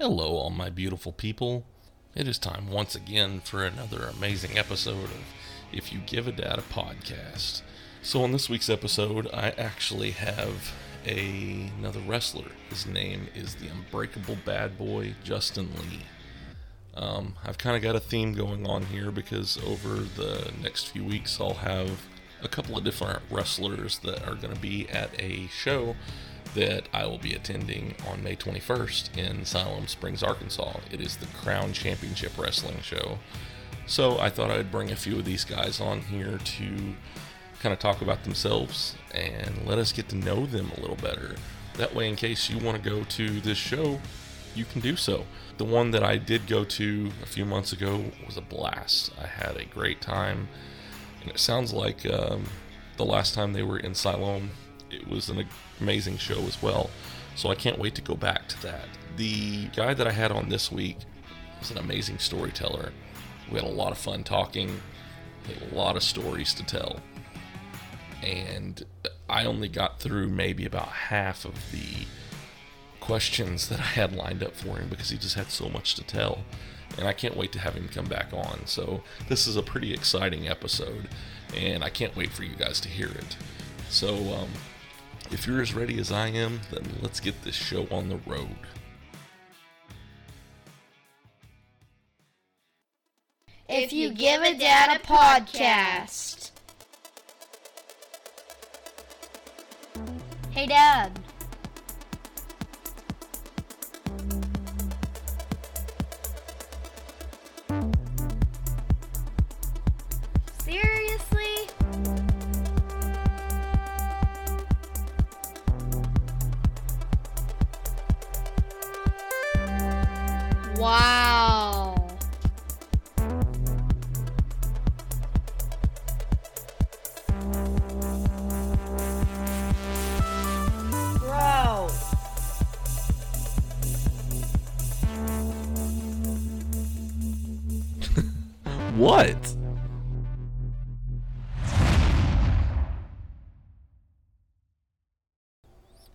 Hello, all my beautiful people. It is time once again for another amazing episode of If You Give a Dad a Podcast. So, on this week's episode, I actually have a, another wrestler. His name is the Unbreakable Bad Boy, Justin Lee. Um, I've kind of got a theme going on here because over the next few weeks, I'll have a couple of different wrestlers that are going to be at a show that I will be attending on May 21st in Siloam Springs, Arkansas. It is the Crown Championship Wrestling Show. So I thought I'd bring a few of these guys on here to kind of talk about themselves and let us get to know them a little better. That way, in case you want to go to this show, you can do so. The one that I did go to a few months ago was a blast. I had a great time, and it sounds like um, the last time they were in Siloam, it was an amazing show as well. So I can't wait to go back to that. The guy that I had on this week was an amazing storyteller. We had a lot of fun talking, a lot of stories to tell. And I only got through maybe about half of the questions that I had lined up for him because he just had so much to tell. And I can't wait to have him come back on. So, this is a pretty exciting episode, and I can't wait for you guys to hear it. So, um, if you're as ready as I am, then let's get this show on the road. If you give a dad a podcast. Hey, Dad.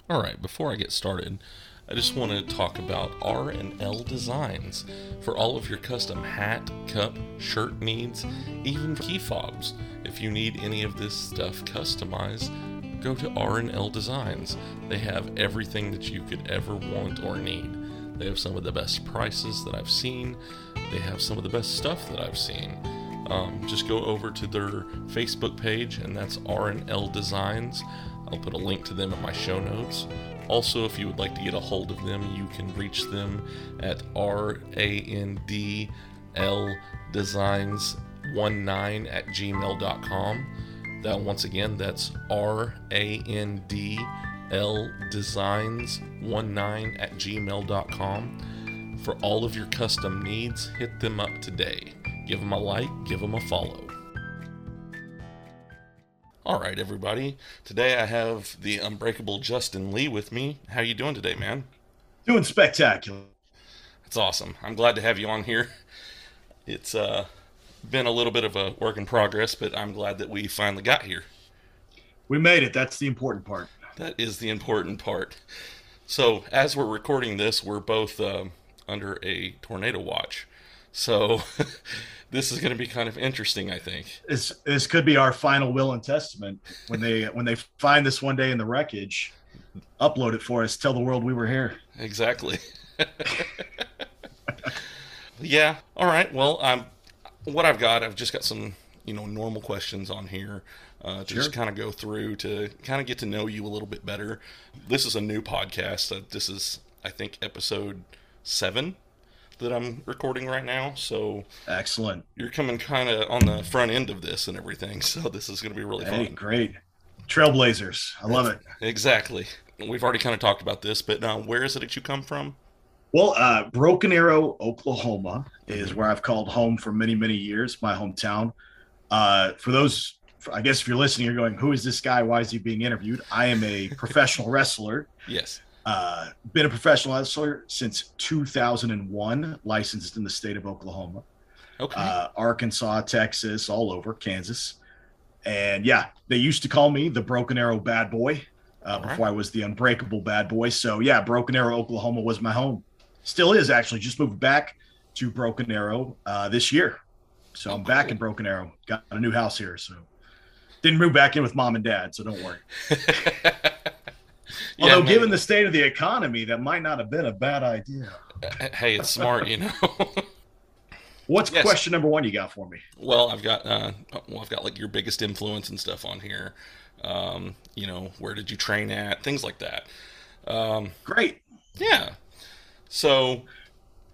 All right, before I get started, I just want to talk about R&L Designs for all of your custom hat, cup, shirt needs, even key fobs. If you need any of this stuff customized, go to R&L Designs. They have everything that you could ever want or need. They have some of the best prices that I've seen. They have some of the best stuff that I've seen. Um, just go over to their Facebook page, and that's R&L Designs. I'll put a link to them in my show notes. Also, if you would like to get a hold of them, you can reach them at R-A-N-D-L Designs19 at gmail.com. That once again, that's R-A-N-D-L Designs19 at gmail.com. For all of your custom needs, hit them up today. Give them a like, give them a follow. All right, everybody. Today I have the unbreakable Justin Lee with me. How you doing today, man? Doing spectacular. That's awesome. I'm glad to have you on here. It's uh, been a little bit of a work in progress, but I'm glad that we finally got here. We made it. That's the important part. That is the important part. So, as we're recording this, we're both um, under a tornado watch. So, this is going to be kind of interesting, I think. This this could be our final will and testament when they when they find this one day in the wreckage. Upload it for us. Tell the world we were here. Exactly. yeah. All right. Well, um, what I've got, I've just got some, you know, normal questions on here uh, to Sure. just kind of go through to kind of get to know you a little bit better. This is a new podcast. Uh, this is, I think, episode seven that I'm recording right now. So Excellent. you're coming kind of on the front end of this and everything. So this is going to be really Hey, fun. great. Trailblazers. I love it. Exactly. We've already kind of talked about this, but uh, where is it that you come from? Well, uh, Broken Arrow, Oklahoma is where I've called home for many, many years, my hometown. Uh, for those, I guess if you're listening, you're going, who is this guy? Why is he being interviewed? I am a professional wrestler. Yes. Uh, been a professional wrestler since 2001, licensed in the state of Oklahoma, Okay. uh, Arkansas, Texas, all over, Kansas. And yeah, they used to call me the Broken Arrow Bad Boy uh, All right. before I was the Unbreakable Bad Boy. So yeah, Broken Arrow, Oklahoma was my home. still is actually just moved back to Broken Arrow uh, this year. So Oh, I'm back in Broken Arrow. Got a new house here, so didn't move back in with mom and dad, so don't worry. Yeah, Although, man. given the state of the economy, that might not have been a bad idea. hey, it's smart, you know. What's Yes. question number one you got for me? well, I've got uh, well, I've got like your biggest influence and stuff on here. Um, you know, where did you train at? Things like that. Um, Great. yeah. So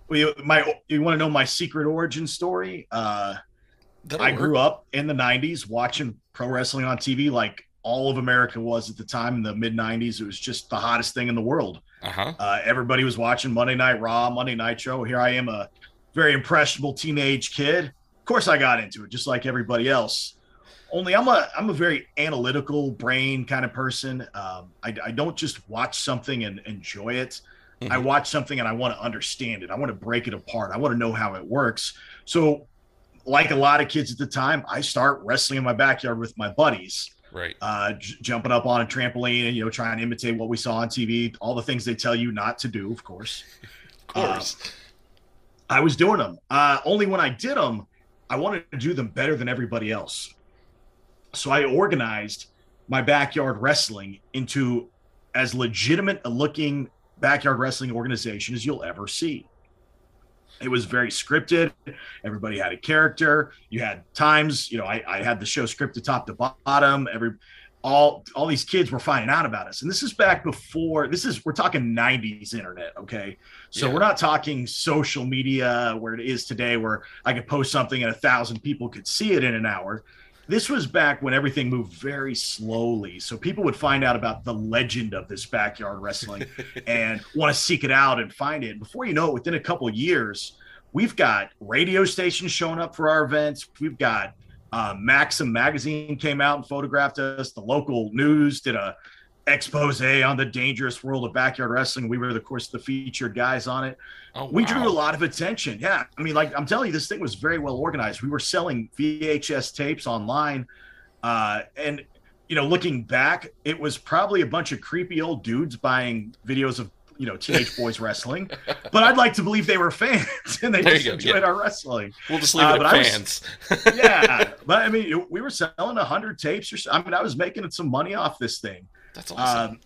Well, you, my, you want to know my secret origin story? Uh, I work. grew up in the 90s watching pro wrestling on TV like all of America was at the time in the mid 90s. It was just the hottest thing in the world. Uh-huh. Uh, everybody was watching Monday Night Raw, Monday Nitro. Here I am, a very impressionable teenage kid. Of course, I got into it just like everybody else. Only I'm a I'm a very analytical brain kind of person. Um, I, I don't just watch something and enjoy it. I Mhm. watch something and I want to understand it. I want to break it apart. I want to know how it works. So, like a lot of kids at the time, I start wrestling in my backyard with my buddies Right. uh, j- jumping up on a trampoline and you know trying to imitate what we saw on TV, all the things they tell you not to do, of course. Of course. I was doing them. Uh, only when I did them, I wanted to do them better than everybody else. So I organized my backyard wrestling into as legitimate a looking backyard wrestling organization as you'll ever see. It was very scripted. Everybody had a character. You had times, you know, I, I had the show scripted top to bottom. Every all all these kids were finding out about us. And this is back before this is we're talking 90s internet, okay? So Yeah. we're not talking social media where it is today, where I could post something and a thousand people could see it in an hour. This was back when everything moved very slowly. So people would find out about the legend of this backyard wrestling and want to seek it out and find it. Before you know it, within a couple of years, we've got radio stations showing up for our events. We've got uh, Maxim magazine came out and photographed us. The local news did a expose on the dangerous world of backyard wrestling. We were, of course, the featured guys on it. Oh, We drew a lot of attention. Yeah. I mean, like I'm telling you, this thing was very well organized. We were selling VHS tapes online. Uh, and, you know, looking back, it was probably a bunch of creepy old dudes buying videos of, you know, teenage boys wrestling. But I'd like to believe they were fans and they There just enjoyed yeah. our wrestling. We'll just leave Uh, it at I was- fans. Yeah. but I mean, we were selling 100 tapes or so. I mean, I was making some money off this thing That's awesome. um,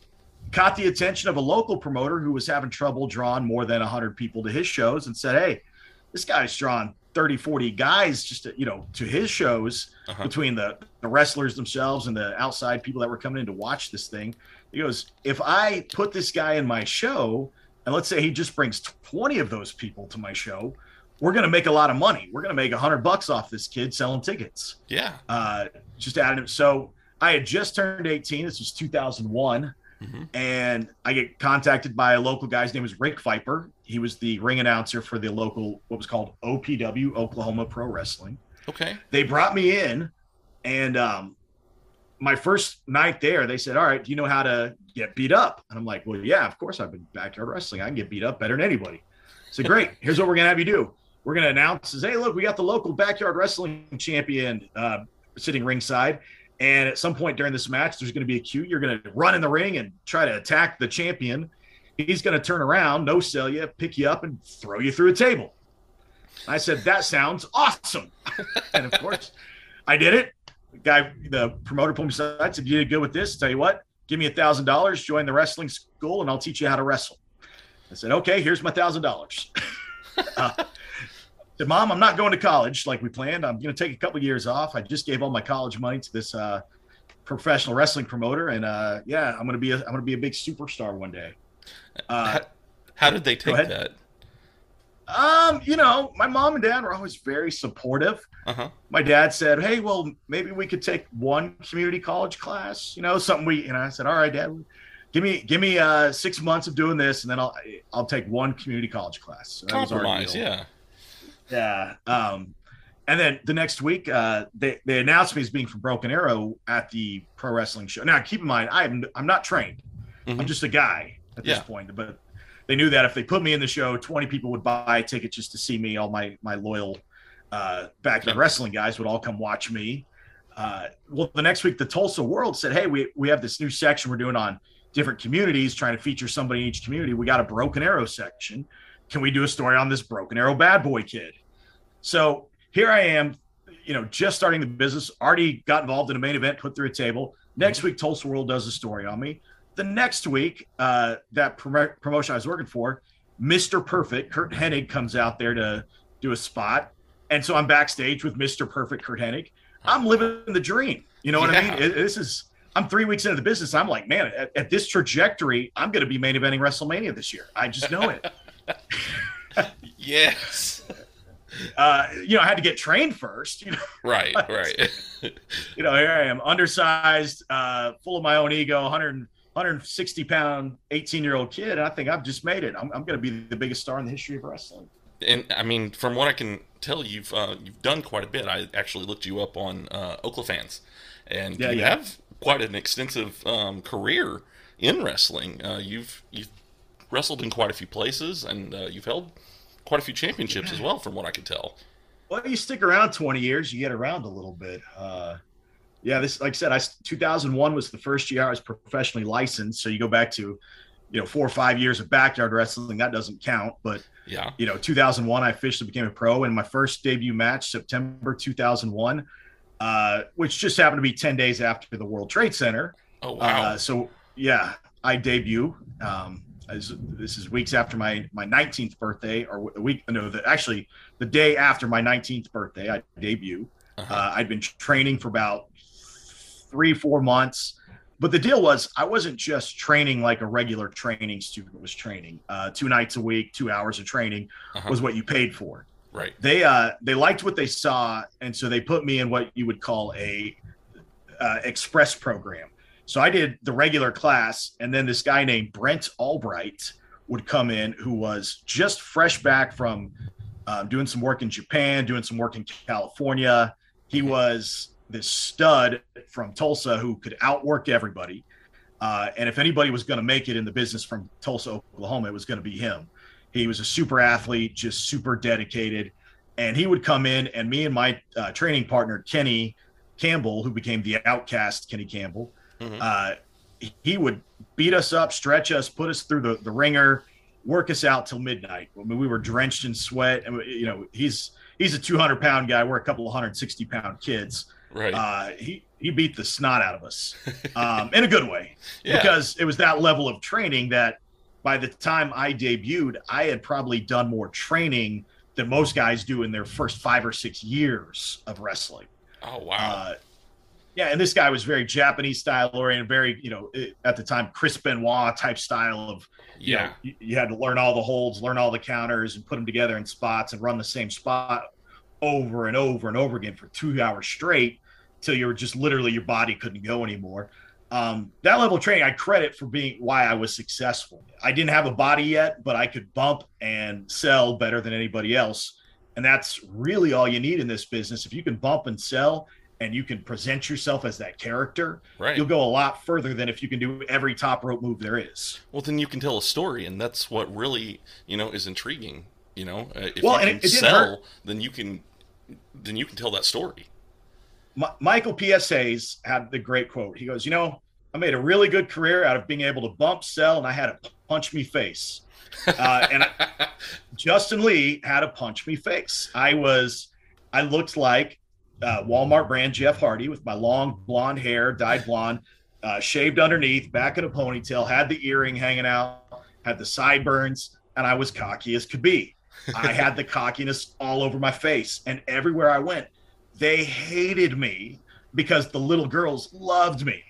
caught the attention of a local promoter who was having trouble drawing more than 100 people to his shows and said hey this guy's drawing 30 40 guys just to, you know to his shows Uh-huh. between the, the wrestlers themselves and the outside people that were coming in to watch this thing he goes if i put this guy in my show and let's say he just brings 20 of those people to my show we're going to make a lot of money we're going to make 100 bucks off this kid selling tickets yeah. uh, just added it. So I had just turned 18. This was 2001. hmm And I get contacted by a local guy. His name was Rick Viper. He was the ring announcer for the local, what was called OPW, Oklahoma Pro Wrestling. Okay. They brought me in, and um, my first night there, they said, All right, do you know how to get beat up? And I'm like, Well, yeah, of course I've been backyard wrestling. I can get beat up better than anybody. So Great. Here's what we're going to have you do. We're going to announce, says, Hey, look, we got the local backyard wrestling champion uh, sitting ringside. And at some point during this match, there's going to be a cue. You're going to run in the ring and try to attack the champion. He's going to turn around, no sell you, pick you up, and throw you through a table. I said, That sounds awesome. and of course, I did it. The guy, the promoter pulled me aside, said, You did good with this. Tell you what, give me a thousand dollars, join the wrestling school, and I'll teach you how to wrestle. I said, Okay, here's my thousand dollars. Uh, Said, Mom, I'm not going to college like we planned. I'm going to take a couple years off. I just gave all my college money to this uh, professional wrestling promoter, and uh, yeah, I'm going to be a, I'm going to be a big superstar one day. Uh, how, how did they take that? um, you know, my mom and dad were always very supportive. Uh huh. my dad said, "Hey, well, maybe we could take one community college class. You know, something we." And I said, "All right, Dad, give me give me uh, six months of doing this, and then I'll I'll take one community college class." So that was our Compromise. Yeah. Yeah. Um, and then the next week, uh, they they announced me as being from Broken Arrow at the pro wrestling show. Now, keep in mind, I am I'm not trained. I'm Mhm. just a guy at this point, but. They knew that if they put me in the show, 20 people would buy a ticket just to see me. All my my loyal uh, backyard Yeah. wrestling guys would all come watch me. Uh, well, the next week, the Tulsa World said, "Hey, we we have this new section we're doing on different communities, trying to feature somebody in each community. We got a Broken Arrow section. Can we do a story on this Broken Arrow bad boy kid? So here I am, you know, just starting the business, already got involved in a main event, put through a table. Next week, Tulsa World does a story on me. The next week, uh, that prom- promotion I was working for, Mr. Perfect, Curt Hennig comes out there to do a spot. And so I'm backstage with Mr. Perfect, Curt Hennig. I'm living the dream. You know what Yeah. I mean? It- this is, I'm three weeks into the business. I'm like, man, at, at this trajectory, I'm going to be main eventing WrestleMania this year. I just know it. Yes. uh, you know, I had to get trained first. You know, Right, right. you know, here I am, undersized, uh, full of my own ego, 100, 160 pound, 18 year old kid. And I think I've just made it. I'm, I'm going to be the biggest star in the history of wrestling. and I mean, from what I can tell, you've uh, you've done quite a bit. I actually looked you up on uh, OklaFans, and Yeah, you yeah. have quite an extensive um, career in wrestling. Uh, you've you've wrestled in quite a few places, and uh, you've held quite a few championships as well, from what I can tell. Well, you stick around 20 years, you get around a little bit. Uh, yeah, this, like I said, I 2001 was the first year I was professionally licensed. So you go back to, you know, four or five years of backyard wrestling. That doesn't count. But Yeah. you know, 2001, I officially became a pro. And my first debut match, September 2001, uh, which just happened to be 10 days after the World Trade Center. Oh wow. Uh, so yeah, I debut. Um, as, this is weeks after my my 19th birthday, or a week. No, the, actually the day after my 19th birthday, I debut. Uh-huh. Uh, I'd been training for about three, four months. But the deal was, I wasn't just training like a regular training student was training. Uh, two nights a week, two hours of training Uh-huh. was what you paid for right. they uh they liked what they saw and so they put me in what you would call a uh, express program so i did the regular class and then this guy named brent albright would come in who was just fresh back from um, doing some work in japan doing some work in california. He was this stud from tulsa who could outwork everybody. Uh, and if anybody was going to make it in the business from tulsa oklahoma it was going to be him. He was a super athlete, just super dedicated. And he would come in, and me and my uh, training partner, Kenny Campbell, who became the outcast Kenny Campbell, Mhm. uh, he would beat us up, stretch us, put us through the, the ringer, work us out till midnight. I mean, we were drenched in sweat. And, you know, he's he's a 200 pound guy. We're a couple of 160 pound kids. Right. Uh, he, he beat the snot out of us um, in a good way yeah. because it was that level of training that by the time I debuted, I had probably done more training than most guys do in their first five or six years of wrestling. oh wow. Uh, yeah, and this guy was very Japanese style oriented, very, you know, eh, at the time, Chris Benoit type style of, you yeah. know, you, you had to learn all the holds, learn all the counters, and put them together in spots and run the same spot over and over and over again for two hours straight till you were just literally your body couldn't go anymore. Um, that level of training I credit for being why I was successful. I didn't have a body yet, but I could bump and sell better than anybody else. And that's really all you need in this business. If you can bump and sell and you can present yourself as that character, Right. you'll go a lot further than if you can do every top rope move there is. Well, then you can tell a story, and that's what really, you know, is intriguing. You know, uh, if Well, you can it- it sell, then you can, then you can tell that story. Mi- Michael P.S. Hayes had the great quote. He goes, "You know, I made a really good career out of being able to bump, sell, and I had a punch me face." Uh, and I, Justin Lee had a punch me face. I was, I looked like uh, Walmart brand Jeff Hardy with my long blonde hair, dyed blonde, uh, shaved underneath, back in a ponytail, had the earring hanging out, had the sideburns, and I was cocky as could be. I had the cockiness all over my face, and everywhere I went, they hated me because the little girls loved me.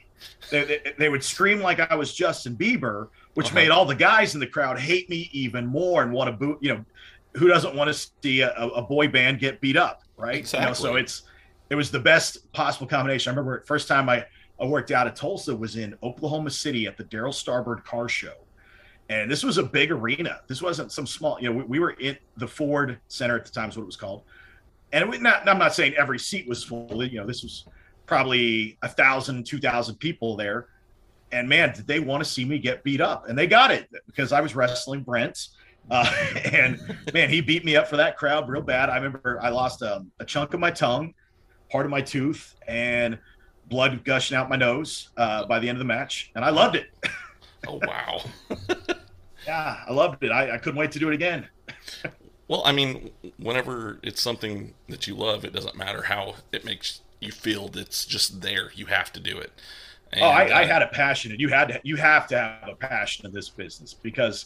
They, they, they would scream like I was Justin Bieber, which Uh-huh. made all the guys in the crowd hate me even more and want to boot. You know, who doesn't want to see a, a boy band get beat up, right? You know, so Exactly. it's it was the best possible combination. I remember first time I, I worked out at Tulsa was in Oklahoma City at the Darryl Starbird Car Show, and this was a big arena. This wasn't some small. You know, we, we were in the Ford Center at the time, is what it was called, and we not. I'm not saying every seat was full. You know, this was probably a thousand, two thousand people there. And man, did they want to see me get beat up? And they got it because I was wrestling Brent. Uh, and man, he beat me up for that crowd real bad. I remember I lost um, a chunk of my tongue, part of my tooth, and blood gushing out my nose uh, by the end of the match. And I loved it. Oh wow. Yeah, I loved it. I, I couldn't wait to do it again. Well, I mean, whenever it's something that you love, it doesn't matter how it makes you feel. It's just there. You have to do it. And, oh, I, I, uh, had a passion, and you had to. You have to have a passion in this business because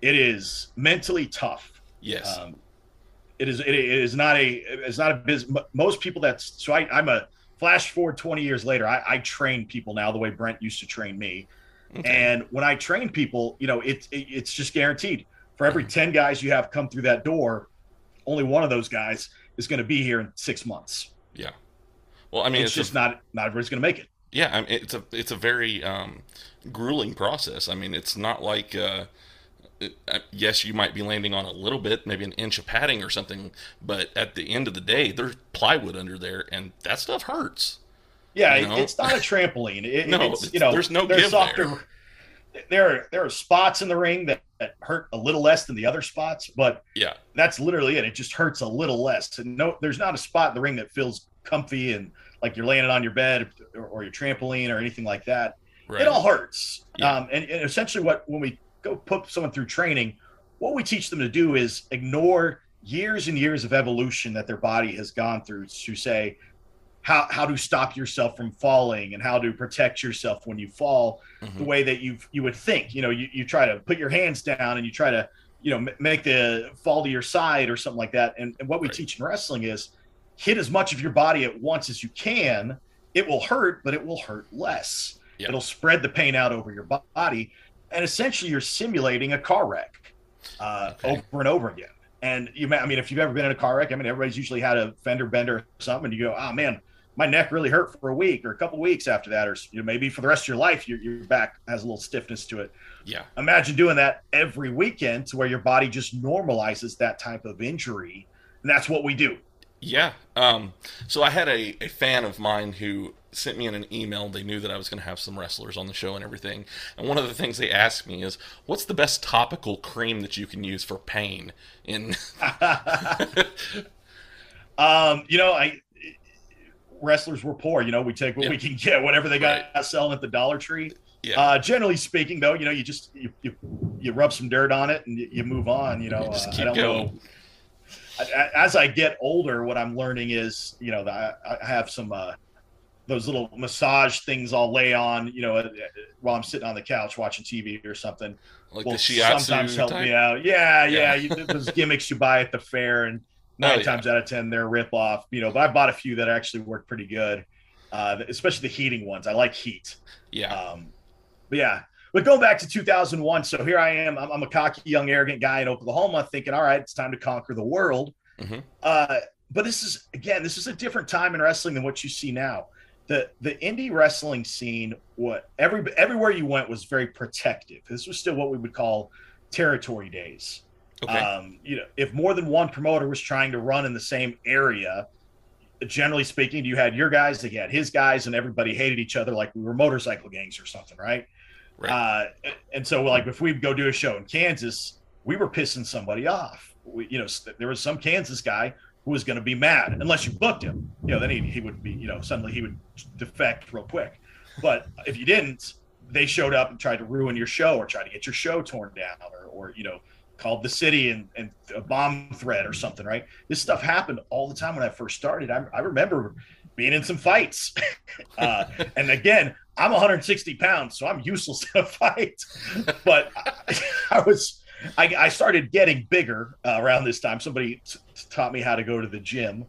it is mentally tough. Yes. Um, it is. It is not a. It's not a business. Most people that's so. I, I'm a flash forward 20 years later. I, I train people now the way Brent used to train me. Okay. And when I train people, you know, it, it it's just guaranteed. For every 10 guys you have come through that door, only one of those guys is going to be here in six months. Yeah. Well, I mean, it's, it's just a, not not everybody's going to make it. Yeah, I mean, it's a it's a very um, grueling process. I mean, it's not like uh, yes, you might be landing on a little bit, maybe an inch of padding or something, but at the end of the day, there's plywood under there, and that stuff hurts. Yeah, you know? it's not a trampoline. It, no, it's, you know, there's no there's softer. There there are there are spots in the ring that, that hurt a little less than the other spots, but yeah, that's literally it. It just hurts a little less. And no, there's not a spot in the ring that feels comfy and like you're laying it on your bed or, or your trampoline or anything like that. Right. It all hurts. Yeah. Um, and, and essentially, what when we go put someone through training, what we teach them to do is ignore years and years of evolution that their body has gone through to say, how how to stop yourself from falling and how to protect yourself when you fall mm-hmm. the way that you you would think you know you, you try to put your hands down and you try to you know m- make the fall to your side or something like that and, and what we right. teach in wrestling is hit as much of your body at once as you can it will hurt but it will hurt less yep. it'll spread the pain out over your body and essentially you're simulating a car wreck uh, okay. over and over again and you may, I mean, if you've ever been in a car wreck, I mean, everybody's usually had a fender bender or something, and you go, oh man, my neck really hurt for a week or a couple weeks after that, or you know, maybe for the rest of your life, your, your back has a little stiffness to it. Yeah. Imagine doing that every weekend to where your body just normalizes that type of injury. And that's what we do. Yeah. Um, so I had a, a fan of mine who sent me in an email. They knew that I was going to have some wrestlers on the show and everything. And one of the things they asked me is, "What's the best topical cream that you can use for pain?" In um, you know, I wrestlers were poor. You know, we take what yeah. we can get, whatever they got right. selling at the Dollar Tree. Yeah. Uh, generally speaking, though, you know, you just you, you, you rub some dirt on it and you, you move on. You know, just uh, keep going. Know. As I get older, what I'm learning is, you know, I, I have some uh, those little massage things I'll lay on, you know, uh, while I'm sitting on the couch watching TV or something. Like will sometimes help type? me out. Yeah, yeah. yeah. You, those gimmicks you buy at the fair and nine oh, yeah. times out of ten they're rip off you know but i bought a few that actually work pretty good uh, especially the heating ones i like heat yeah um, but yeah but going back to 2001 so here i am i'm, I'm a cocky young arrogant guy in oklahoma thinking all right it's time to conquer the world mm-hmm. uh, but this is again this is a different time in wrestling than what you see now the the indie wrestling scene what every everywhere you went was very protective this was still what we would call territory days Okay. Um, you know, if more than one promoter was trying to run in the same area, generally speaking, you had your guys, they had his guys, and everybody hated each other like we were motorcycle gangs or something, right? Right. Uh, and so, like, if we go do a show in Kansas, we were pissing somebody off. We, you know, there was some Kansas guy who was going to be mad unless you booked him. You know, then he, he would be, you know, suddenly he would defect real quick. But if you didn't, they showed up and tried to ruin your show or try to get your show torn down or, or you know, called the city and, and a bomb threat or something, right? This stuff happened all the time when I first started. I, I remember being in some fights. uh, and again, I'm 160 pounds, so I'm useless in a fight. But I, I was, I, I, started getting bigger uh, around this time. Somebody t- taught me how to go to the gym,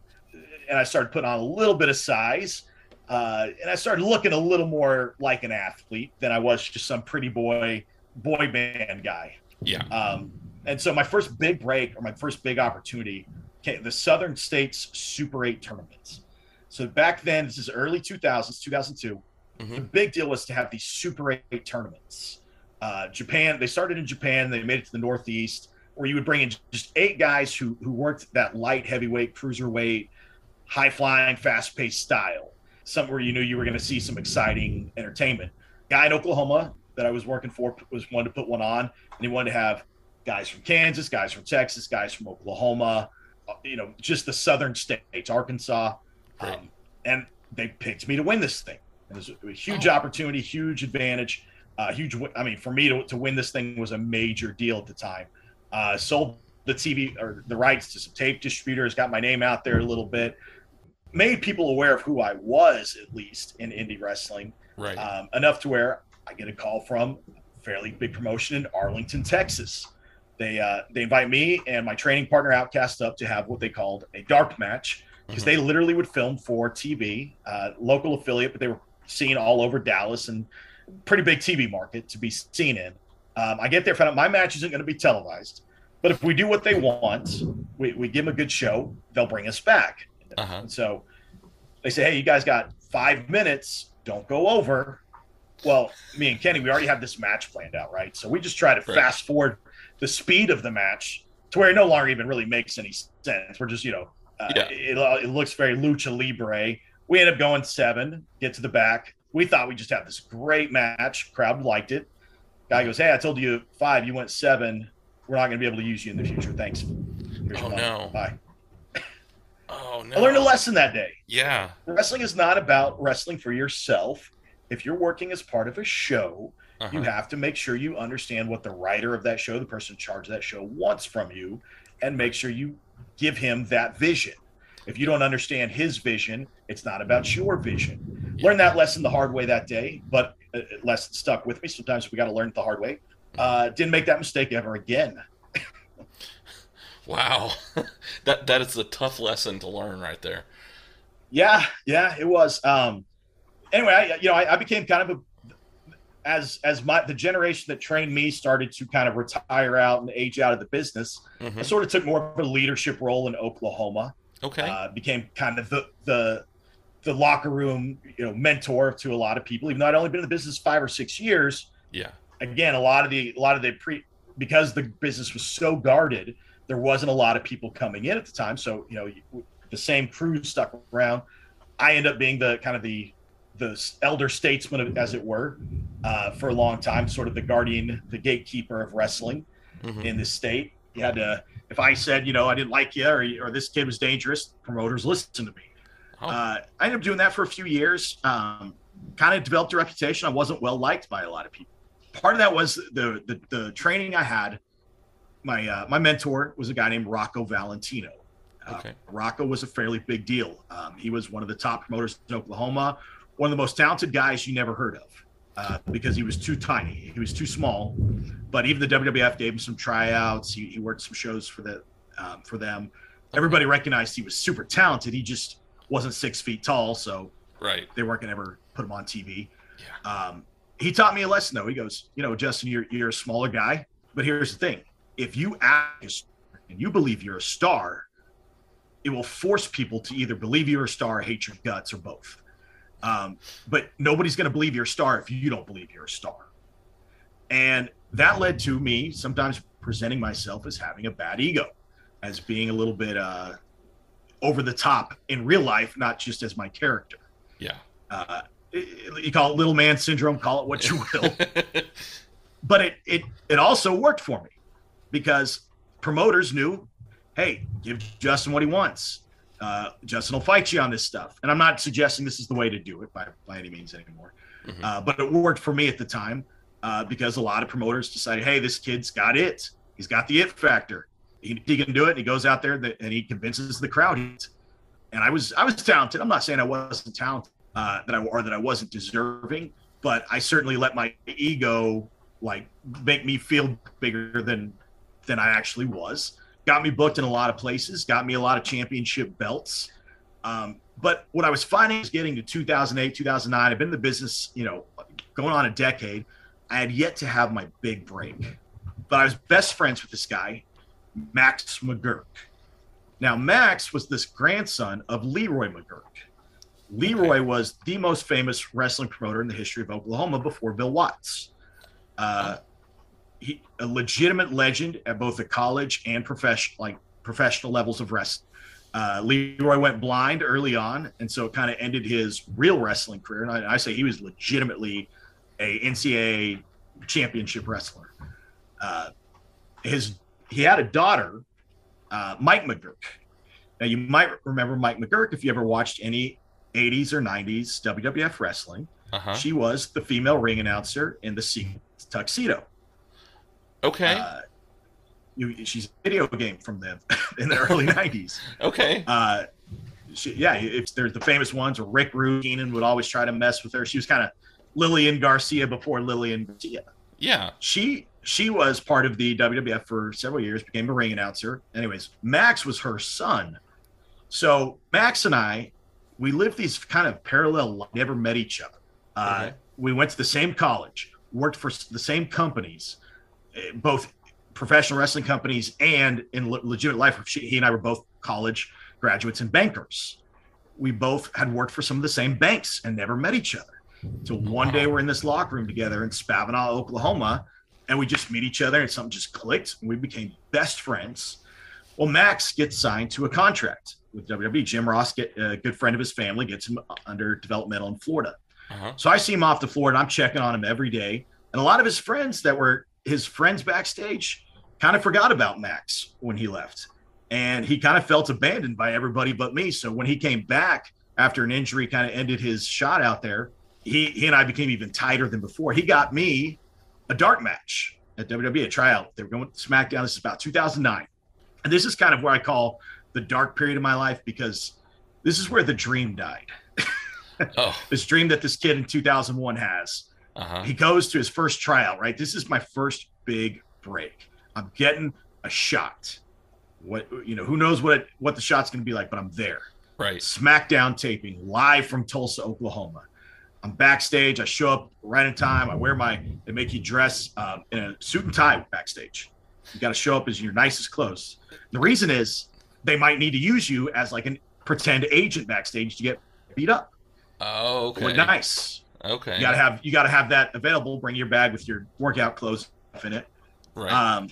and I started putting on a little bit of size. Uh, and I started looking a little more like an athlete than I was just some pretty boy boy band guy. Yeah. Um, and so my first big break or my first big opportunity came the Southern States Super 8 tournaments. So back then, this is early 2000s, 2002. Mm-hmm. The big deal was to have these Super 8 tournaments. Uh, Japan, they started in Japan, they made it to the Northeast, where you would bring in just eight guys who who worked that light heavyweight, cruiserweight, high flying, fast paced style. Somewhere you knew you were going to see some exciting entertainment. Guy in Oklahoma that I was working for was one to put one on, and he wanted to have guys from Kansas, guys from Texas, guys from Oklahoma, uh, you know, just the southern states, Arkansas. Um, and they picked me to win this thing. It was a huge oh. opportunity, huge advantage, uh, huge. I mean, for me to, to win this thing was a major deal at the time. Uh, sold the TV or the rights to some tape distributors, got my name out there a little bit, made people aware of who I was at least in indie wrestling, Right. um, enough to where I get a call from a fairly big promotion in Arlington, Texas. They uh, they invite me and my training partner Outcast up to have what they called a dark match because Mhm. they literally would film for TV, uh, local affiliate, but they were seen all over Dallas and pretty big TV market to be seen in. Um, I get there, find out my match isn't going to be televised, but if we do what they want, we, we give them a good show, they'll bring us back. Uh-huh. And so they say, hey, you guys got five minutes, don't go over. Well, me and Kenny, we already have this match planned out, right? So we just try to Right. fast forward the speed of the match to where it no longer even really makes any sense. We're just, you know, uh, Yeah. it, it looks very lucha libre. We end up going seven, get to the back. We thought we just had this great match. Crowd liked it. Guy goes, "Hey, I told you five. You went seven. We're not going to be able to use you in the future. Thanks. Here's Oh, no. Bye." Oh no. I learned a lesson that day. Yeah. Wrestling is not about wrestling for yourself. If you're working as part of a show, you Uh-huh. have to make sure you understand what the writer of that show, the person in charge of that show, wants from you, and make sure you give him that vision. If you don't understand his vision, it's not about your vision. Learn that lesson the hard way that day, but uh, lesson stuck with me. Sometimes we got to learn it the hard way. Uh, didn't make that mistake ever again. Wow. that that is a tough lesson to learn right there. Yeah, yeah, it was. Um, anyway, I, you know, I, I became kind of a as as my the generation that trained me started to kind of retire out and age out of the business. I Mhm. sort of took more of a leadership role in Oklahoma. Okay. Uh, became kind of the the the locker room, you know, mentor to a lot of people. Even though I'd only been in the business five or six years, yeah. again, a lot of the a lot of the pre because the business was so guarded, there wasn't a lot of people coming in at the time. So you know, the same crew stuck around. I end up being the kind of the the elder statesman, as it were, uh, for a long time, sort of the guardian, the gatekeeper of wrestling Mhm. in the state. You had to, if I said, you know, I didn't like you or, or this kid was dangerous, promoters listened to me. Oh, Uh, I ended up doing that for a few years. Um, kind of developed a reputation. I wasn't well liked by a lot of people. Part of that was the the, the training I had. My uh, my mentor was a guy named Rocco Valentino. Uh, Okay. Rocco was a fairly big deal. Um, he was one of the top promoters in Oklahoma, one of the most talented guys you never heard of uh, because he was too tiny. He was too small. But even the WWF gave him some tryouts. He, he worked some shows for the um, for them. Everybody recognized he was super talented. He just wasn't six feet tall, so right. they weren't going to ever put him on TV. Yeah. Um, he taught me a lesson though. He goes, you know, Justin, you're you're a smaller guy, but here's the thing: if you act as- and you believe you're a star, it will force people to either believe you're a star hate your guts or both. Um, but nobody's going to believe you're a star if you don't believe you're a star. And that led to me sometimes presenting myself as having a bad ego, as being a little bit uh, over the top in real life, not just as my character. Yeah. Uh, you call it little man syndrome, call it what you will but it it it also worked for me because promoters knew, hey, give Justin what he wants. Uh, Justin will fight you on this stuff, and I'm not suggesting this is the way to do it by by any means anymore. Mhm. Uh, but it worked for me at the time uh, because a lot of promoters decided, hey, this kid's got it. He's got the it factor. He, he can do it. And he goes out there and he convinces the crowd. And I was I was talented. I'm not saying I wasn't talented uh, that I or that I wasn't deserving, but I certainly let my ego like make me feel bigger than than I actually was. Got me booked in a lot of places. Got me a lot of championship belts. Um, but what I was finding is getting to 2008, 2009. I've been in the business, you know, going on a decade. I had yet to have my big break, but I was best friends with this guy, Max McGuirk. Now, Max was this grandson of Leroy McGuirk. Leroy was the most famous wrestling promoter in the history of Oklahoma before Bill Watts. Uh, he, a legitimate legend at both the college and professional, like professional levels of wrestling. Uh, Leroy went blind early on, and so it kind of ended his real wrestling career. And I, I say he was legitimately a NCAA championship wrestler. Uh, his he had a daughter, uh, Mike McGuirk. Now you might remember Mike McGuirk if you ever watched any 80s or 90s WWF wrestling. Uh-huh. She was the female ring announcer in the tuxedo. Okay. Uh, You, she's a video game from them in the early '90s. Okay. Uh, she, yeah, it's, there's the famous ones Rick Rude Heenan would always try to mess with her. She was kind of Lillian Garcia before Lillian Garcia. Yeah. She she was part of the WWF for several years, became a ring announcer. Anyways, Max was her son. So Max and I, we lived these kind of parallel, never met each other. Uh, Okay. We went to the same college, worked for the same companies, both professional wrestling companies and in le- legitimate life. She, he and I were both college graduates and bankers. We both had worked for some of the same banks and never met each other. So one day we're in this locker room together in Spavinaw, Oklahoma, and we just meet each other and something just clicked and we became best friends. Well, Max gets signed to a contract with WWE. Jim Ross, get, a good friend of his family, gets him under developmental in Florida. Uh-huh. So I see him off the floor and I'm checking on him every day. And a lot of his friends that were his friends backstage kind of forgot about Max when he left. And he kind of felt abandoned by everybody but me. So when he came back after an injury kind of ended his shot out there, he, he and I became even tighter than before. He got me a dark match at WWE, a tryout. They were going to SmackDown. This is about 2009. And this is kind of where I call the dark period of my life because this is where the dream died. Oh. This dream that this kid in 2001 has. Uh-huh. He goes to his first tryout, right? This is my first big break. I'm getting a shot. What you know, who knows what it, what the shot's going to be like, but I'm there. Right. SmackDown taping live from Tulsa, Oklahoma. I'm backstage. I show up right in time. I wear my. They make you dress um, in a suit and tie backstage. You got to show up as your nicest clothes. The reason is they might need to use you as like an pretend agent backstage to get beat up. Oh, okay. Look nice. Okay. You gotta have you gotta have that available. Bring your bag with your workout clothes in it. right. Um,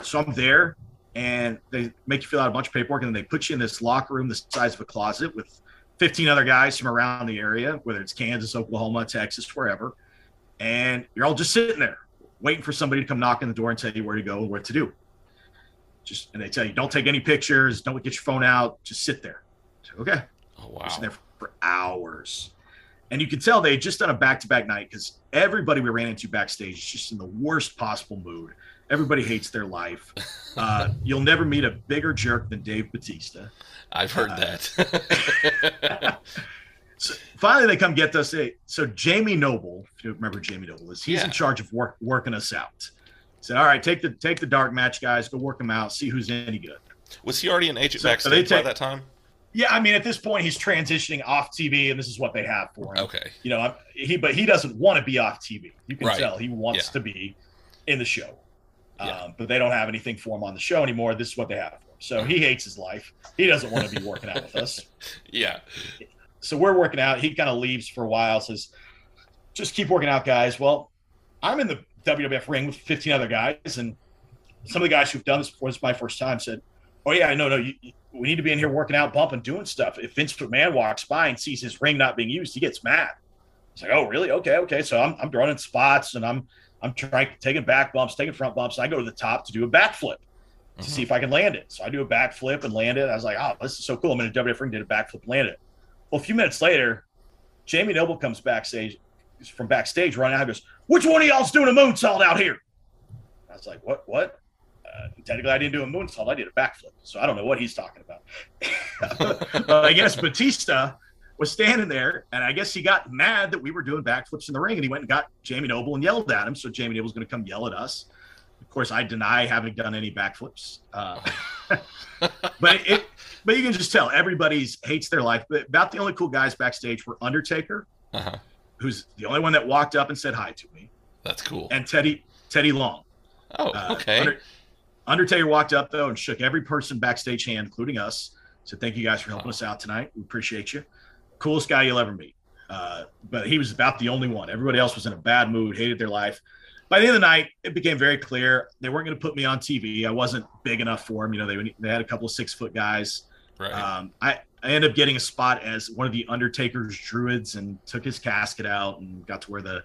so I'm there, and they make you fill out a bunch of paperwork, and then they put you in this locker room the size of a closet with 15 other guys from around the area, whether it's Kansas, Oklahoma, Texas, wherever, and you're all just sitting there waiting for somebody to come knock on the door and tell you where to go and what to do. Just and they tell you don't take any pictures, don't get your phone out, just sit there. So, okay, oh, wow. there for hours. And you could tell they had just done a back to back night because everybody we ran into backstage is just in the worst possible mood. Everybody hates their life. Uh, you'll never meet a bigger jerk than Dave Batista. I've heard uh, that. So finally, they come get us. So Jamie Noble, if you remember Jamie Noble, is he's Yeah. in charge of work, working us out. He said, "All right, take the take the dark match, guys. Go work them out. See who's any good." Was he already an agent So- so they backstage by that time? Yeah, I mean, at this point, he's transitioning off TV, and this is what they have for him. Okay. you know, I'm- he but he doesn't want to be off TV. You can Right. tell he wants Yeah. to be in the show. Yeah. Um, but they don't have anything for him on the show anymore. This is what they have for him. So he hates his life. He doesn't want to be working out with us. Yeah. So we're working out. He kind of leaves for a while. Says, "Just keep working out, guys." Well, I'm in the WWF ring with 15 other guys, and some of the guys who've done this before. This is my first time. Said, "Oh yeah, no, no, you- we need to be in here working out, bumping, doing stuff." If Vince McMahon walks by and sees his ring not being used, he gets mad. It's like, "Oh really? Okay, okay." So I'm I'm running spots and I'm I'm trying to taking back bumps, taking front bumps. And I go to the top to do a backflip to Mhm. see if I can land it. So I do a backflip and land it. I was like, "Oh, this is so cool!" I'm in a WWF ring, did a backflip, and landed it. Well, a few minutes later, Jamie Noble comes backstage from backstage running out and goes, Which one of y'all's doing a moonsault out here? I was like, What? What? Uh, technically, I didn't do a moonsault. I did a backflip. So I don't know what he's talking about. but I guess Batista was standing there, and I guess he got mad that we were doing backflips in the ring, and he went and got Jamie Noble and yelled at him. So Jamie Noble's going to come yell at us. Of course, I deny having done any backflips. Uh, but it, but you can just tell everybody's hates their life. But about the only cool guys backstage were Undertaker, Uh-huh. who's the only one that walked up and said hi to me, That's cool. and Teddy Teddy Long. Oh, Uh, okay. Under- Undertaker walked up though and shook every person backstage hand, including us. So "Thank you guys for helping Wow. us out tonight. We appreciate you. Coolest guy you'll ever meet." Uh, but he was about the only one. Everybody else was in a bad mood, hated their life. By the end of the night, it became very clear they weren't going to put me on TV. I wasn't big enough for them. You know, they they had a couple of six foot guys. right. Um, I, I ended up getting a spot as one of the Undertaker's druids and took his casket out and got to wear the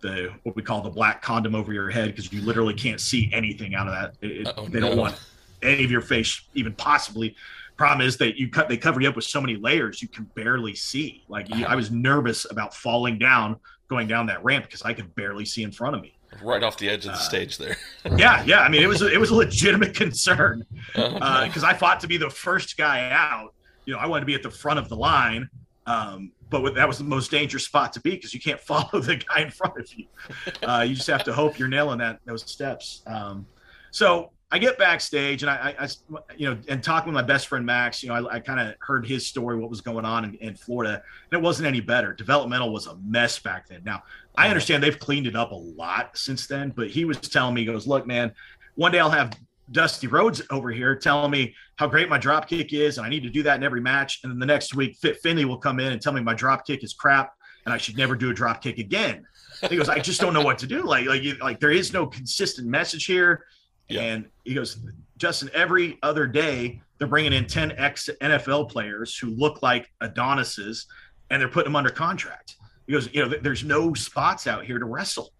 the what we call the black condom over your head because you literally can't see anything out of that. It- Oh, they don't want any of your face even possibly. Problem is that you cut they cover you up with so many layers you can barely see. Like you, I was nervous about falling down going down that ramp because I could barely see in front of me. right off the edge of the uh, stage there. yeah, yeah. I mean, it was it was a legitimate concern because okay. uh, I fought to be the first guy out. You know, I wanted to be at the front of the line, um, but that was the most dangerous spot to be because you can't follow the guy in front of you. Uh, you just have to hope you're nailing that those steps. Um, so I get backstage and I, I, you know, and talking with my best friend Max, you know, I, I kind of heard his story, what was going on in, in, Florida, and it wasn't any better. Developmental was a mess back then. Now, I understand they've cleaned it up a lot since then, but he was telling me, he goes, look, man, one day I'll have Dusty Rhodes over here telling me how great my drop kick is, and I need to do that in every match. And then the next week, Fit Finlay will come in and tell me my drop kick is crap, and I should never do a drop kick again. He goes, I just don't know what to do. Like, like, like there is no consistent message here. Yeah. And he goes, Justin, every other day they're bringing in 10 ex NFL players who look like Adonises and they're putting them under contract. He goes, you know, there's no spots out here to wrestle.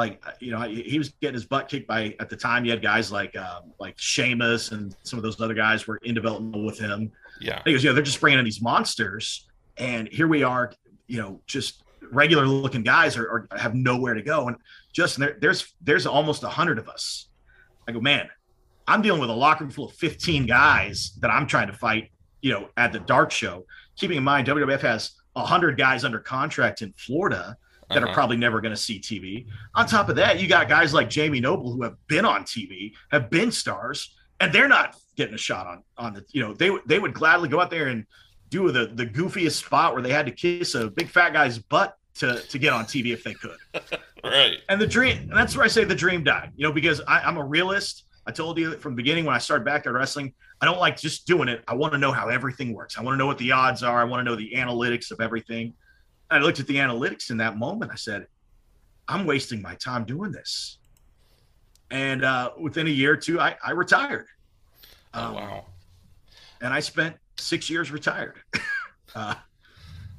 Like, you know, he was getting his butt kicked by at the time. You had guys like um, like Sheamus and some of those other guys were in development with him. Yeah. He goes, know, they're just bringing in these monsters, and here we are, you know, just regular looking guys are, are have nowhere to go. And Justin, there, there's there's almost a hundred of us I go, man, I'm dealing with a locker room full of 15 guys that I'm trying to fight, you know, at the Dark Show. Keeping in mind, WWF has 100 guys under contract in Florida that uh-huh. are probably never going to see TV. On top of that, you got guys like Jamie Noble who have been on TV, have been stars, and they're not getting a shot on on the. You know, they they would gladly go out there and do the the goofiest spot where they had to kiss a big fat guy's butt to to get on TV if they could. right. And the dream, and that's where I say the dream died. You know, because I, I'm a realist. I told you from the beginning when I started back backyard wrestling, I don't like just doing it. I want to know how everything works. I want to know what the odds are. I want to know the analytics of everything. I looked at the analytics in that moment. I said, I'm wasting my time doing this. And uh, within a year or two, I, I retired. Oh, um, wow. And I spent six years retired. uh,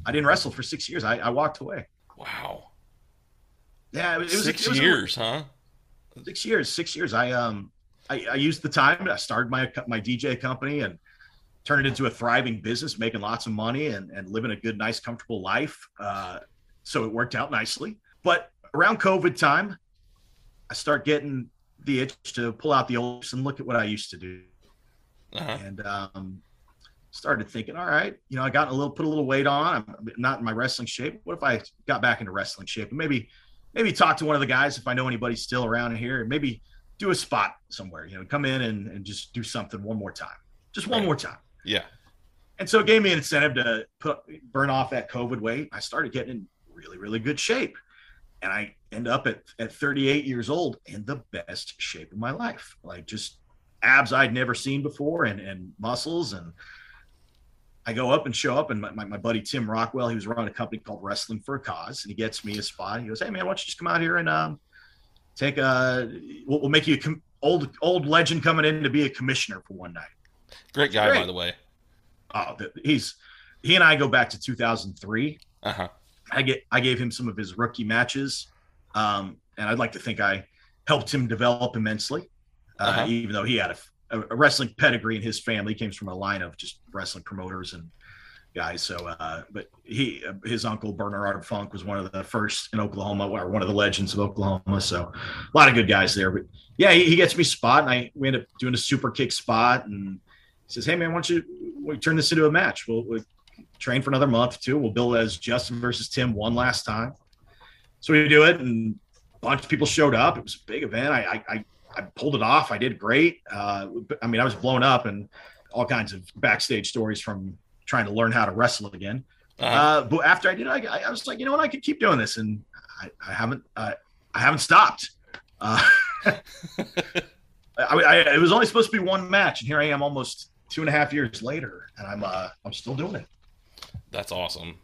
I didn't wrestle for six years. I, I walked away. Wow. Yeah, it, it was six it was years, a, huh? Six years. Six years. I um, I, I used the time. I started my my DJ company and turned it into a thriving business, making lots of money and and living a good, nice, comfortable life. Uh, so it worked out nicely. But around COVID time, I start getting the itch to pull out the old and look at what I used to do. Uh-huh. And um, started thinking, all right, you know, I got a little, put a little weight on. I'm not in my wrestling shape. What if I got back into wrestling shape and maybe, maybe talk to one of the guys if I know anybody still around here and maybe do a spot somewhere, you know, come in and, and just do something one more time, just one right. more time. Yeah. And so it gave me an incentive to put, burn off that COVID weight. I started getting in really, really good shape. And I end up at, at 38 years old in the best shape of my life. Like just abs I'd never seen before and, and muscles and I go up and show up, and my, my, my, buddy Tim Rockwell, he was running a company called Wrestling for a Cause, and he gets me a spot. He goes, "Hey man, why don't you just come out here and um, take a? We'll, we'll make you a com- old old legend coming in to be a commissioner for one night." Great guy, Great. by the way. Oh, he's he and I go back to 2003. Uh huh. I get I gave him some of his rookie matches, um, and I'd like to think I helped him develop immensely, uh, uh-huh. even though he had a a, wrestling pedigree in his family. He came from a line of just wrestling promoters and guys. So, uh, but he, his uncle Bernard Art Funk was one of the first in Oklahoma, or one of the legends of Oklahoma. So, a lot of good guys there. But yeah, he, he gets me spot, and I we end up doing a super kick spot, and says, "Hey man, why don't you we turn this into a match? We'll, we'll train for another month too. We'll build as Justin versus Tim one last time." So we do it, and a bunch of people showed up. It was a big event. I, I, I I pulled it off. I did great. Uh, I mean, I was blown up and all kinds of backstage stories from trying to learn how to wrestle again. Uh-huh. Uh, but after I did, I, I, was like, you know what, I could keep doing this, and I, I haven't, uh, I haven't stopped. Uh, I, I, it was only supposed to be one match, and here I am, almost two and a half years later, and I'm, uh, I'm still doing it. That's awesome.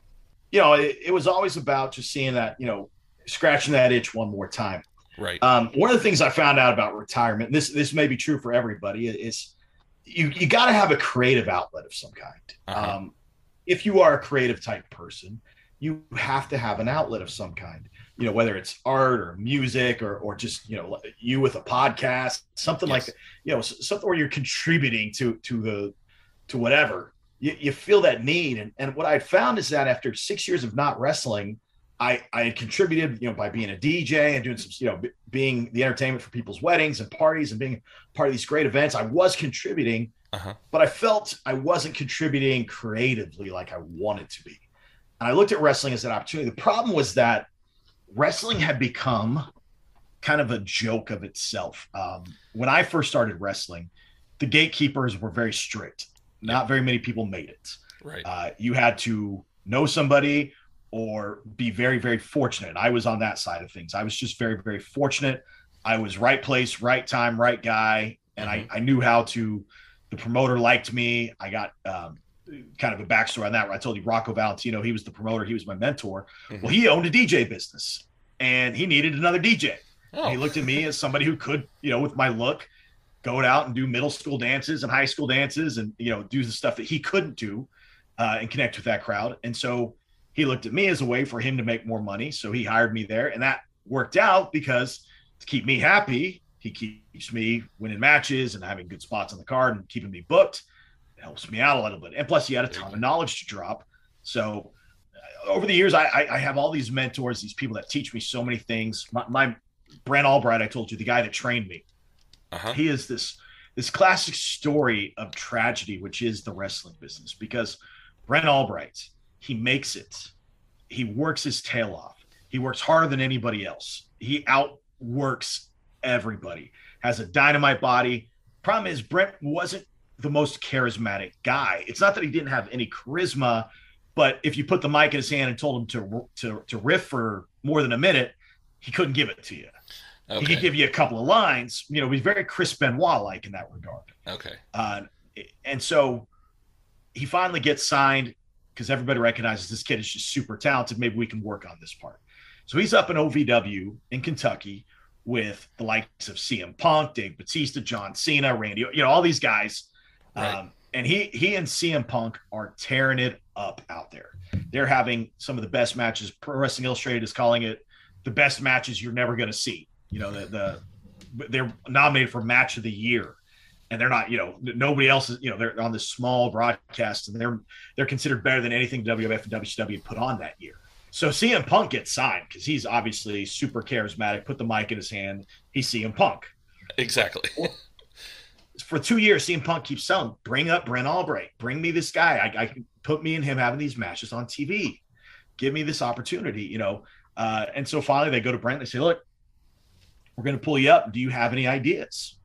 You know, it, it was always about just seeing that, you know, scratching that itch one more time. Right. Um, one of the things I found out about retirement, this this may be true for everybody, is you you got to have a creative outlet of some kind. Uh-huh. Um, if you are a creative type person, you have to have an outlet of some kind. You know, whether it's art or music or or just you know you with a podcast, something yes. like that. You know, something where you're contributing to to the to whatever. You, you feel that need, and and what I found is that after six years of not wrestling, I I had contributed, you know, by being a DJ and doing some, you know, b- being the entertainment for people's weddings and parties and being part of these great events. I was contributing, Uh-huh. but I felt I wasn't contributing creatively like I wanted to be. And I looked at wrestling as an opportunity. The problem was that wrestling had become kind of a joke of itself. Um, when I first started wrestling, the gatekeepers were very strict. Not very many people made it. Right. Uh, you had to know somebody or be very, very fortunate. I was on that side of things. I was just very, very fortunate. I was right place, right time, right guy. And I, I knew how to, the promoter liked me. I got um, kind of a backstory on that where I told you Rocco Valentino, he was the promoter, he was my mentor. Mhm. Well, he owned a DJ business and he needed another DJ. oh, He looked at me as somebody who could, you know, with my look, go out and do middle school dances and high school dances and, you know, do the stuff that he couldn't do uh, and connect with that crowd. And so he looked at me as a way for him to make more money. So he hired me there. And that worked out because to keep me happy, he keeps me winning matches and having good spots on the card and keeping me booked. Helps me out a little bit. And plus, he had a ton of knowledge to drop. So uh, over the years, I, I, I have all these mentors, these people that teach me so many things. My, my Brent Albright, I told you, the guy that trained me, uh-huh. he is this this classic story of tragedy, which is the wrestling business. Because Brent Albright, he makes it. He works his tail off. He works harder than anybody else. He outworks everybody. Has a dynamite body. Problem is, Brent wasn't the most charismatic guy. It's not that he didn't have any charisma, but if you put the mic in his hand and told him to to to riff for more than a minute, he couldn't give it to you. He could give you a couple of lines. You know, he's very Chris Benoit like in that regard. okay. Uh, and so he finally gets signed because everybody recognizes this kid is just super talented. Maybe we can work on this part. So he's up in OVW in Kentucky with the likes of CM Punk, Dave Batista, John Cena, Randy, you know, all these guys. Right. Um, and he he and CM Punk are tearing it up out there. They're having some of the best matches. Pro Wrestling Illustrated is calling it the best matches you're never going to see. You know, the, the they're nominated for match of the year and they're not, you know, nobody else is, you know, they're on this small broadcast and they're they're considered better than anything WWF and WCW put on that year. So CM Punk gets signed because he's obviously super charismatic. Put the mic in his hand. He's CM Punk. Exactly. For two years, CM Punk keeps selling. Bring up Brent Albright. Bring me this guy. I, I can put me and him having these matches on TV. Give me this opportunity, you know. Uh, and so finally, they go to Brent. They say, "Look, we're going to pull you up. Do you have any ideas?"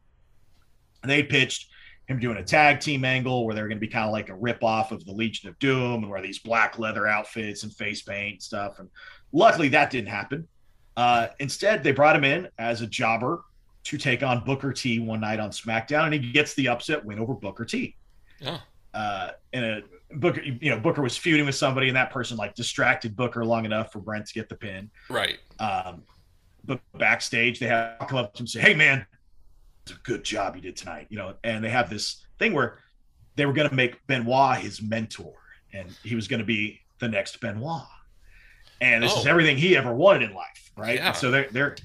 And they pitched him doing a tag team angle where they're going to be kind of like a rip off of the Legion of Doom and wear these black leather outfits and face paint and stuff. And luckily, that didn't happen. Uh, instead, they brought him in as a jobber to take on Booker T one night on SmackDown, and he gets the upset win over Booker T. Yeah. Uh, and a Booker, you know, Booker was feuding with somebody, and that person like distracted Booker long enough for Brent to get the pin. Right. Um, but backstage, they have come up to him and say, "Hey, man, it's a good job you did tonight," you know. And they have this thing where they were going to make Benoit his mentor, and he was going to be the next Benoit. And this is Oh. everything he ever wanted in life, right? Yeah. So they're they're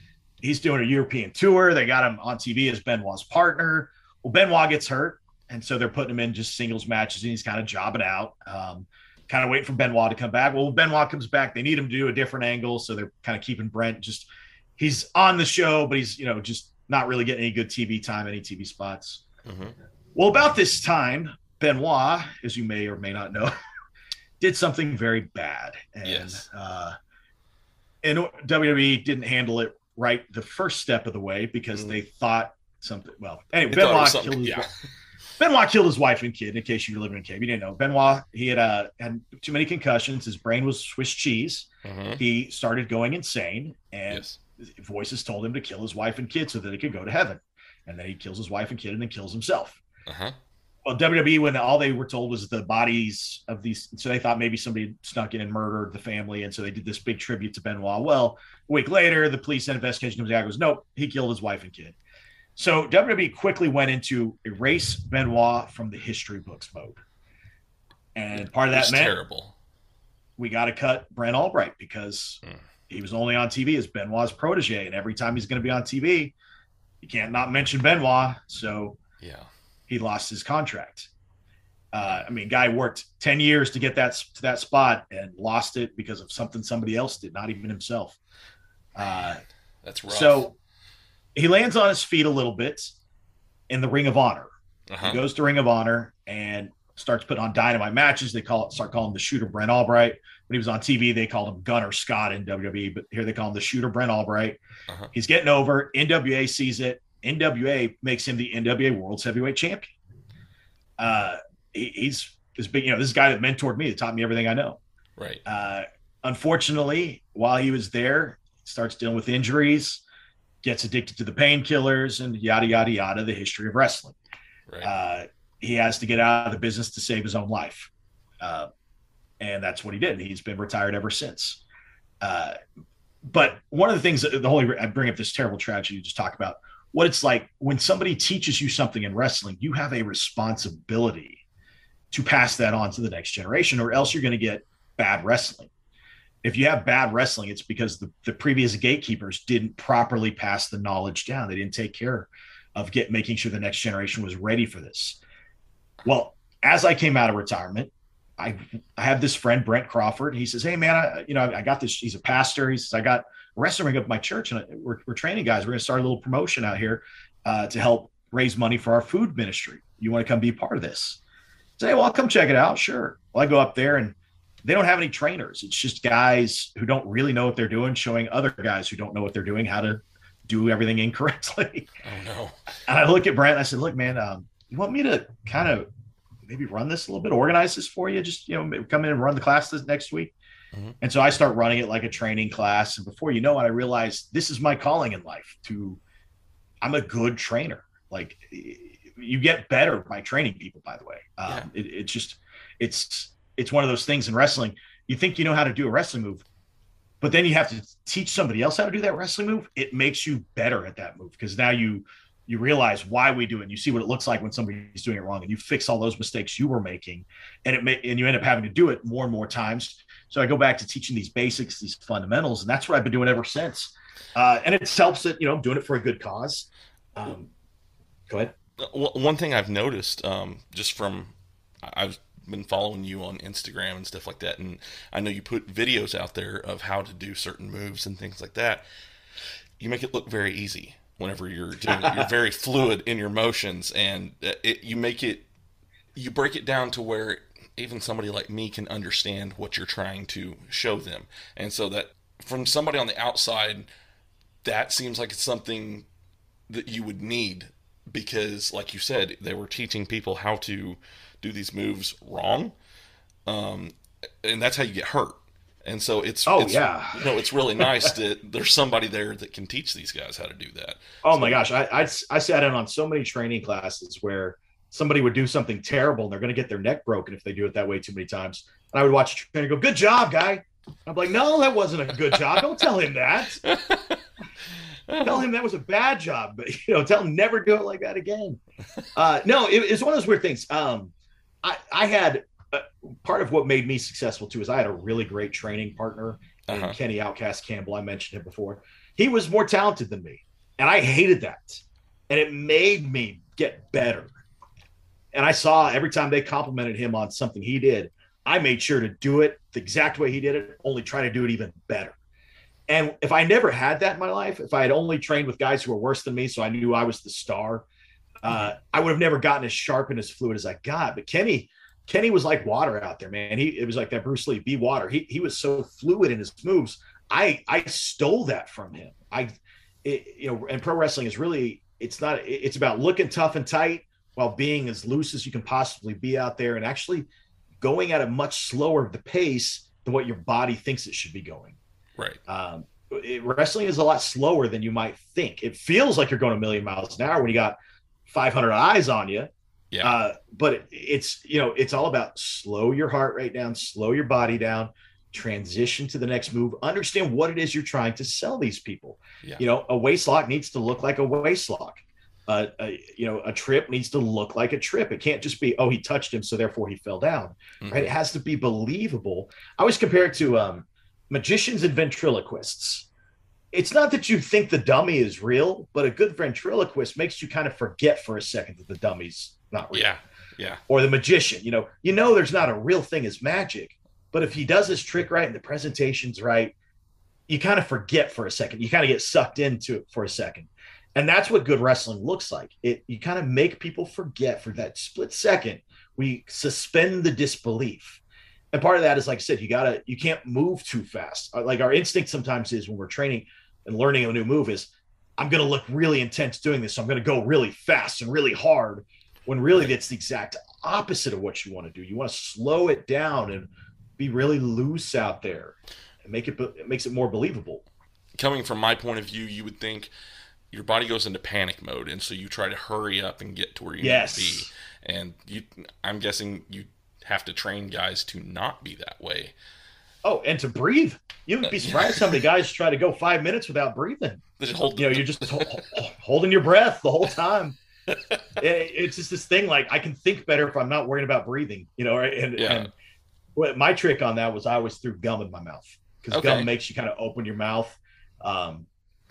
he's doing a European tour. They got him on TV as Benoit's partner. Well, Benoit gets hurt, and so they're putting him in just singles matches, and he's kind of jobbing out. Um, kind of waiting for Benoit to come back. Well, when Benoit comes back, they need him to do a different angle, so they're kind of keeping Brent just he's on the show, but he's you know just not really getting any good TV time, any TV spots. Mhm. Well, about this time, Benoit, as you may or may not know, did something very bad, and Yes. uh, and WWE didn't handle it right the first step of the way because Mm. they thought something. Well, anyway, They Benoit killed his yeah. Benoit killed his wife and kid. In case you were living in Cape, you didn't know. Benoit he had uh, had too many concussions. His brain was Swiss cheese. Mhm. He started going insane, and Yes. voices told him to kill his wife and kid so that he could go to heaven. And then he kills his wife and kid and then kills himself. Uh huh. Well, WWE, when all they were told was the bodies of these, so they thought maybe somebody snuck in and murdered the family. And so they did this big tribute to Benoit. Well, a week later, the police investigation comes out and goes, nope, he killed his wife and kid. So WWE quickly went into erase Benoit from the history books mode. And part of that meant terrible. we got to cut Brent Albright because Mm. he was only on TV as Benoit's protege. And every time he's going to be on TV, you can't not mention Benoit. So Yeah. He lost his contract. Uh, I mean, guy worked 10 years to get that to that spot and lost it because of something somebody else did, not even himself. Uh, That's rough. so he lands on his feet a little bit in the Ring of Honor. uh-huh. He goes to Ring of Honor and starts putting on dynamite matches. They call it start calling him the shooter Brent Albright. When he was on TV, they called him Gunner Scott in WWE, but here they call him the shooter Brent Albright. Uh-huh. He's getting over. NWA sees it. NWA makes him the NWA World's Heavyweight Champion. Uh, he, he's this big, you know, this guy that mentored me, that taught me everything I know. right. Uh, unfortunately, while he was there, starts dealing with injuries, gets addicted to the painkillers, and yada yada yada. The history of wrestling. Right. Uh, he has to get out of the business to save his own life, uh, and that's what he did. He's been retired ever since. Uh, but one of the things that the holy, I bring up this terrible tragedy you just talk about what it's like when somebody teaches you something in wrestling, you have a responsibility to pass that on to the next generation, or else you're going to get bad wrestling. If you have bad wrestling, it's because the, the previous gatekeepers didn't properly pass the knowledge down. They didn't take care of get making sure the next generation was ready for this. Well, as I came out of retirement, I I have this friend Brent Crawford. He says, "Hey man, I, you know I got this. He's a pastor. He says I got wrestling ring up my church, and we're, we're training guys. We're going to start a little promotion out here uh, to help raise money for our food ministry. You want to come be part of this?" Say, "Well, I'll come check it out. Sure." Well, I go up there and they don't have any trainers. It's just guys who don't really know what they're doing, showing other guys who don't know what they're doing how to do everything incorrectly. oh no. And I look at Brent and I said, look, man, um, you want me to kind of maybe run this a little bit, organize this for you? Just, you know, come in and run the class this next week. Mhm. And so I start running it like a training class. And before you know it, I realized this is my calling in life to, I'm a good trainer. Like you get better by training people, by the way. Um, Yeah. it, it's just, it's, it's one of those things in wrestling. You think you know how to do a wrestling move, but then you have to teach somebody else how to do that wrestling move. It makes you better at that move because now you you realize why we do it. And you see what it looks like when somebody's doing it wrong, and you fix all those mistakes you were making, and it may, and you end up having to do it more and more times. So I go back to teaching these basics, these fundamentals, and that's what I've been doing ever since. Uh, and it helps that you know I'm doing it for a good cause. Um, go ahead. One thing I've noticed, um, just from I've been following you on Instagram and stuff like that, and I know you put videos out there of how to do certain moves and things like that. You make it look very easy whenever you're doing it. You're very fluid in your motions, and uh, it, you make it, you break it down to where even somebody like me can understand what you're trying to show them, and so that from somebody on the outside, that seems like it's something that you would need because like you said they were teaching people how to do these moves wrong. Um, and that's how you get hurt. And so it's Oh, it's, yeah. you know it's really nice that there's somebody there that can teach these guys how to do that. Oh my gosh, I, I I sat in on so many training classes where somebody would do something terrible and they're going to get their neck broken if they do it that way too many times. And I would watch a trainer go, "Good job, guy." I'm like, "No, that wasn't a good job. Don't tell him that. tell him that was a bad job. But you know, tell him never do it like that again." Uh, no, it, it's one of those weird things. Um, I I had uh, part of what made me successful too is I had a really great training partner Uh-huh. Kenny Outcast Campbell. I mentioned him before. He was more talented than me, and I hated that. And it made me get better. And I saw every time they complimented him on something he did, I made sure to do it the exact way he did it, only try to do it even better. And if I never had that in my life, if I had only trained with guys who were worse than me, so I knew I was the star, uh, I would have never gotten as sharp and as fluid as I got. But Kenny, Kenny was like water out there, man. He it was like that Bruce Lee, be water. He he was so fluid in his moves. I I stole that from him. I it, you know, and pro wrestling is really it's not it's about looking tough and tight while being as loose as you can possibly be out there and actually going at a much slower the pace than what your body thinks it should be going. right Um, it- wrestling is a lot slower than you might think. It feels like you're going a million miles an hour when you got 500 eyes on you. Yeah. Uh, but it- it's you know it's all about slow your heart rate down, slow your body down, transition to the next move. Understand what it is you're trying to sell these people. Yeah. You know, a waist lock needs to look like a waist lock. Uh, a, you know, a trip needs to look like a trip. It can't just be, oh, he touched him, so therefore he fell down. Mhm. Right? It has to be believable. I always compare it to um, magicians and ventriloquists. It's not that you think the dummy is real, but a good ventriloquist makes you kind of forget for a second that the dummy's not real. yeah Yeah. or the magician. You know, you know, there's not a real thing as magic, but if he does his trick right and the presentation's right, you kind of forget for a second. You kind of get sucked into it for a second. And that's what good wrestling looks like. It you kind of make people forget for that split second. We suspend the disbelief. And part of that is like I said, you gotta you can't move too fast. Uh, Like our instinct sometimes is when we're training and learning a new move is I'm gonna look really intense doing this. So I'm gonna go really fast and really hard when really that's the exact opposite of what you want to do. You want to slow it down and be really loose out there and make it it makes it more believable. Coming from my point of view, you would think your body goes into panic mode, and so you try to hurry up and get to where you Yes. need to be. And you, I'm guessing you have to train guys to not be that way. Oh, and to breathe. You would be surprised how many guys try to go five minutes without breathing. Just hold, You know, you're just ho- ho- holding your breath the whole time. It- it's just this thing like I can think better if I'm not worrying about breathing. You know, right? And, Yeah. and what my trick on that was I always threw gum in my mouth because Okay. gum makes you kind of open your mouth, um,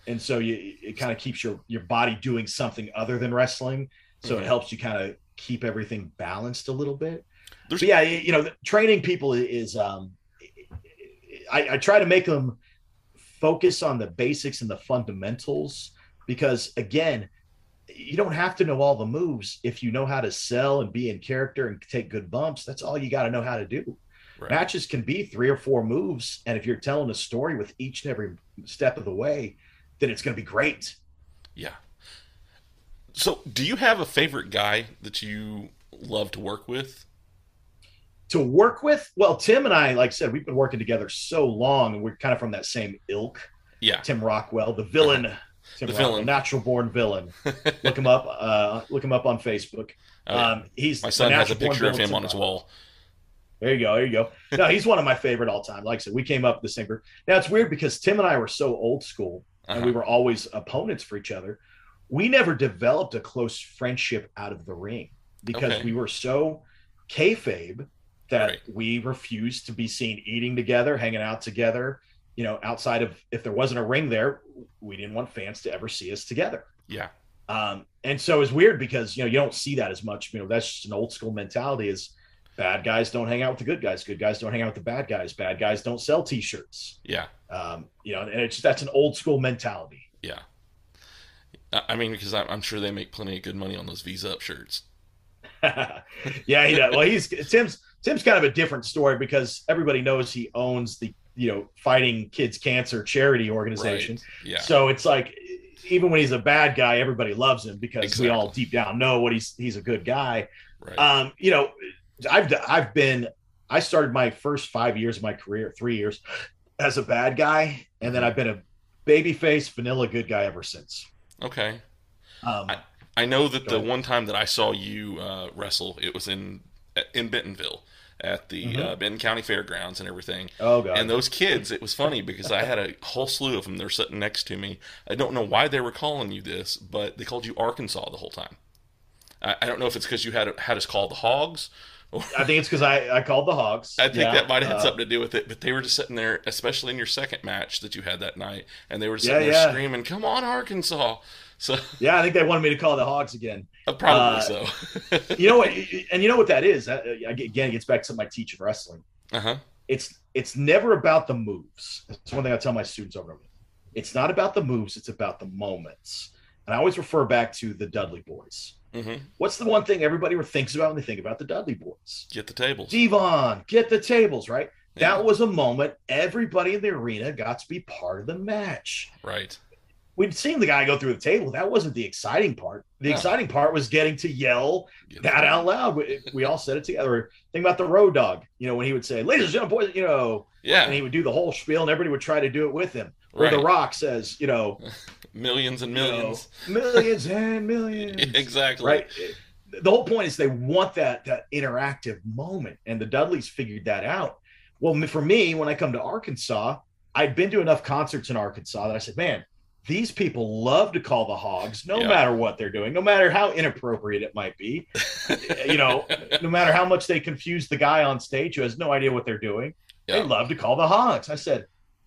and so you it kind of keeps your your body doing something other than wrestling. So Mhm. it helps you kind of keep everything balanced a little bit. There's- But yeah, you you know, training people is um, I, I try to make them focus on the basics and the fundamentals because again, you don't have to know all the moves if you know how to sell and be in character and take good bumps. That's all you got to know how to do. Right. Matches can be three or four moves, and if you're telling a story with each and every step of the way, then it's going to be great. Yeah. So, do you have a favorite guy that you love to work with? to work with well tim and i like i said we've been working together so long and we're kind of from that same ilk Yeah. tim rockwell the villain tim The rockwell, villain. natural born villain look him up uh look him up on facebook Oh, yeah. um he's My son has a picture of him Tim on his Rockwell. wall. there you go there you go no he's one of my favorite all time like i said we came up the same group now it's weird because tim and i were so old school and Uh-huh. we were always opponents for each other we never developed a close friendship out of the ring because Okay. we were so kayfabe that Right. we refused to be seen eating together, hanging out together. You know, outside of if there wasn't a ring there, we didn't want fans to ever see us together. Yeah. Um, and so it's weird because you know you don't see that as much. You know, that's just an old school mentality: is bad guys don't hang out with the good guys, good guys don't hang out with the bad guys, bad guys don't sell T-shirts. Yeah. Um, you know, and it's that's an old school mentality. Yeah. I mean, because I'm sure they make plenty of good money on those Visa Up shirts. yeah, he does. Well, he's Tim's Tim's kind of a different story because everybody knows he owns the you know fighting kids cancer charity organization. Right. Yeah. So it's like even when he's a bad guy, everybody loves him because we all deep down know what he's he's a good guy. right. Um, you know, I've I've been I started my first five years of my career, three years, as a bad guy, and then I've been a babyface, vanilla good guy ever since. okay. Um, I- I know that the ahead. one time that I saw you uh, wrestle, it was in in Bentonville at the Mhm. uh, Benton County Fairgrounds and everything. oh god, And those kids, it was funny because I had a whole slew of them. They're sitting next to me. I don't know why they were calling you this, but they called you Arkansas the whole time. I, I don't know if it's because you had had us called the Hogs. I think it's because I I called the Hogs. I think Yeah, that might have had uh, something to do with it. But they were just sitting there, especially in your second match that you had that night, and they were just Yeah, there yeah. screaming, "Come on, Arkansas!" So Yeah, I think they wanted me to call the Hogs again. uh, probably Uh, so. You know what? And you know what that is? That, uh, again, it gets back to something I teach in wrestling. uh huh. It's it's never about the moves. That's one thing I tell my students over. It's not about the moves. It's about the moments. And I always refer back to the Dudley Boys. Hmm What's the one thing everybody thinks about when they think about the Dudley Boys? Get the tables. D-Von, get the tables, right? Yeah, That was a moment everybody in the arena got to be part of the match. right. We'd seen the guy go through the table. That wasn't the exciting part. The No. exciting part was getting to yell Get that the- out loud. We, we all said it together. Think about the Road Dogg, you know, when he would say, ladies and gentlemen, boys, you know, yeah. and he would do the whole spiel and everybody would try to do it with him. Where right. The Rock says, you know, millions and you know, millions. millions and millions. exactly. Right. The whole point is they want that that interactive moment. And the Dudleys figured that out. Well, for me, when I come to Arkansas, I'd been to enough concerts in Arkansas that I said, man, these people love to call the hogs no Yeah. matter what they're doing, no matter how inappropriate it might be. you know, no matter how much they confuse the guy on stage who has no idea what they're doing, Yeah. they love to call the hogs. I said,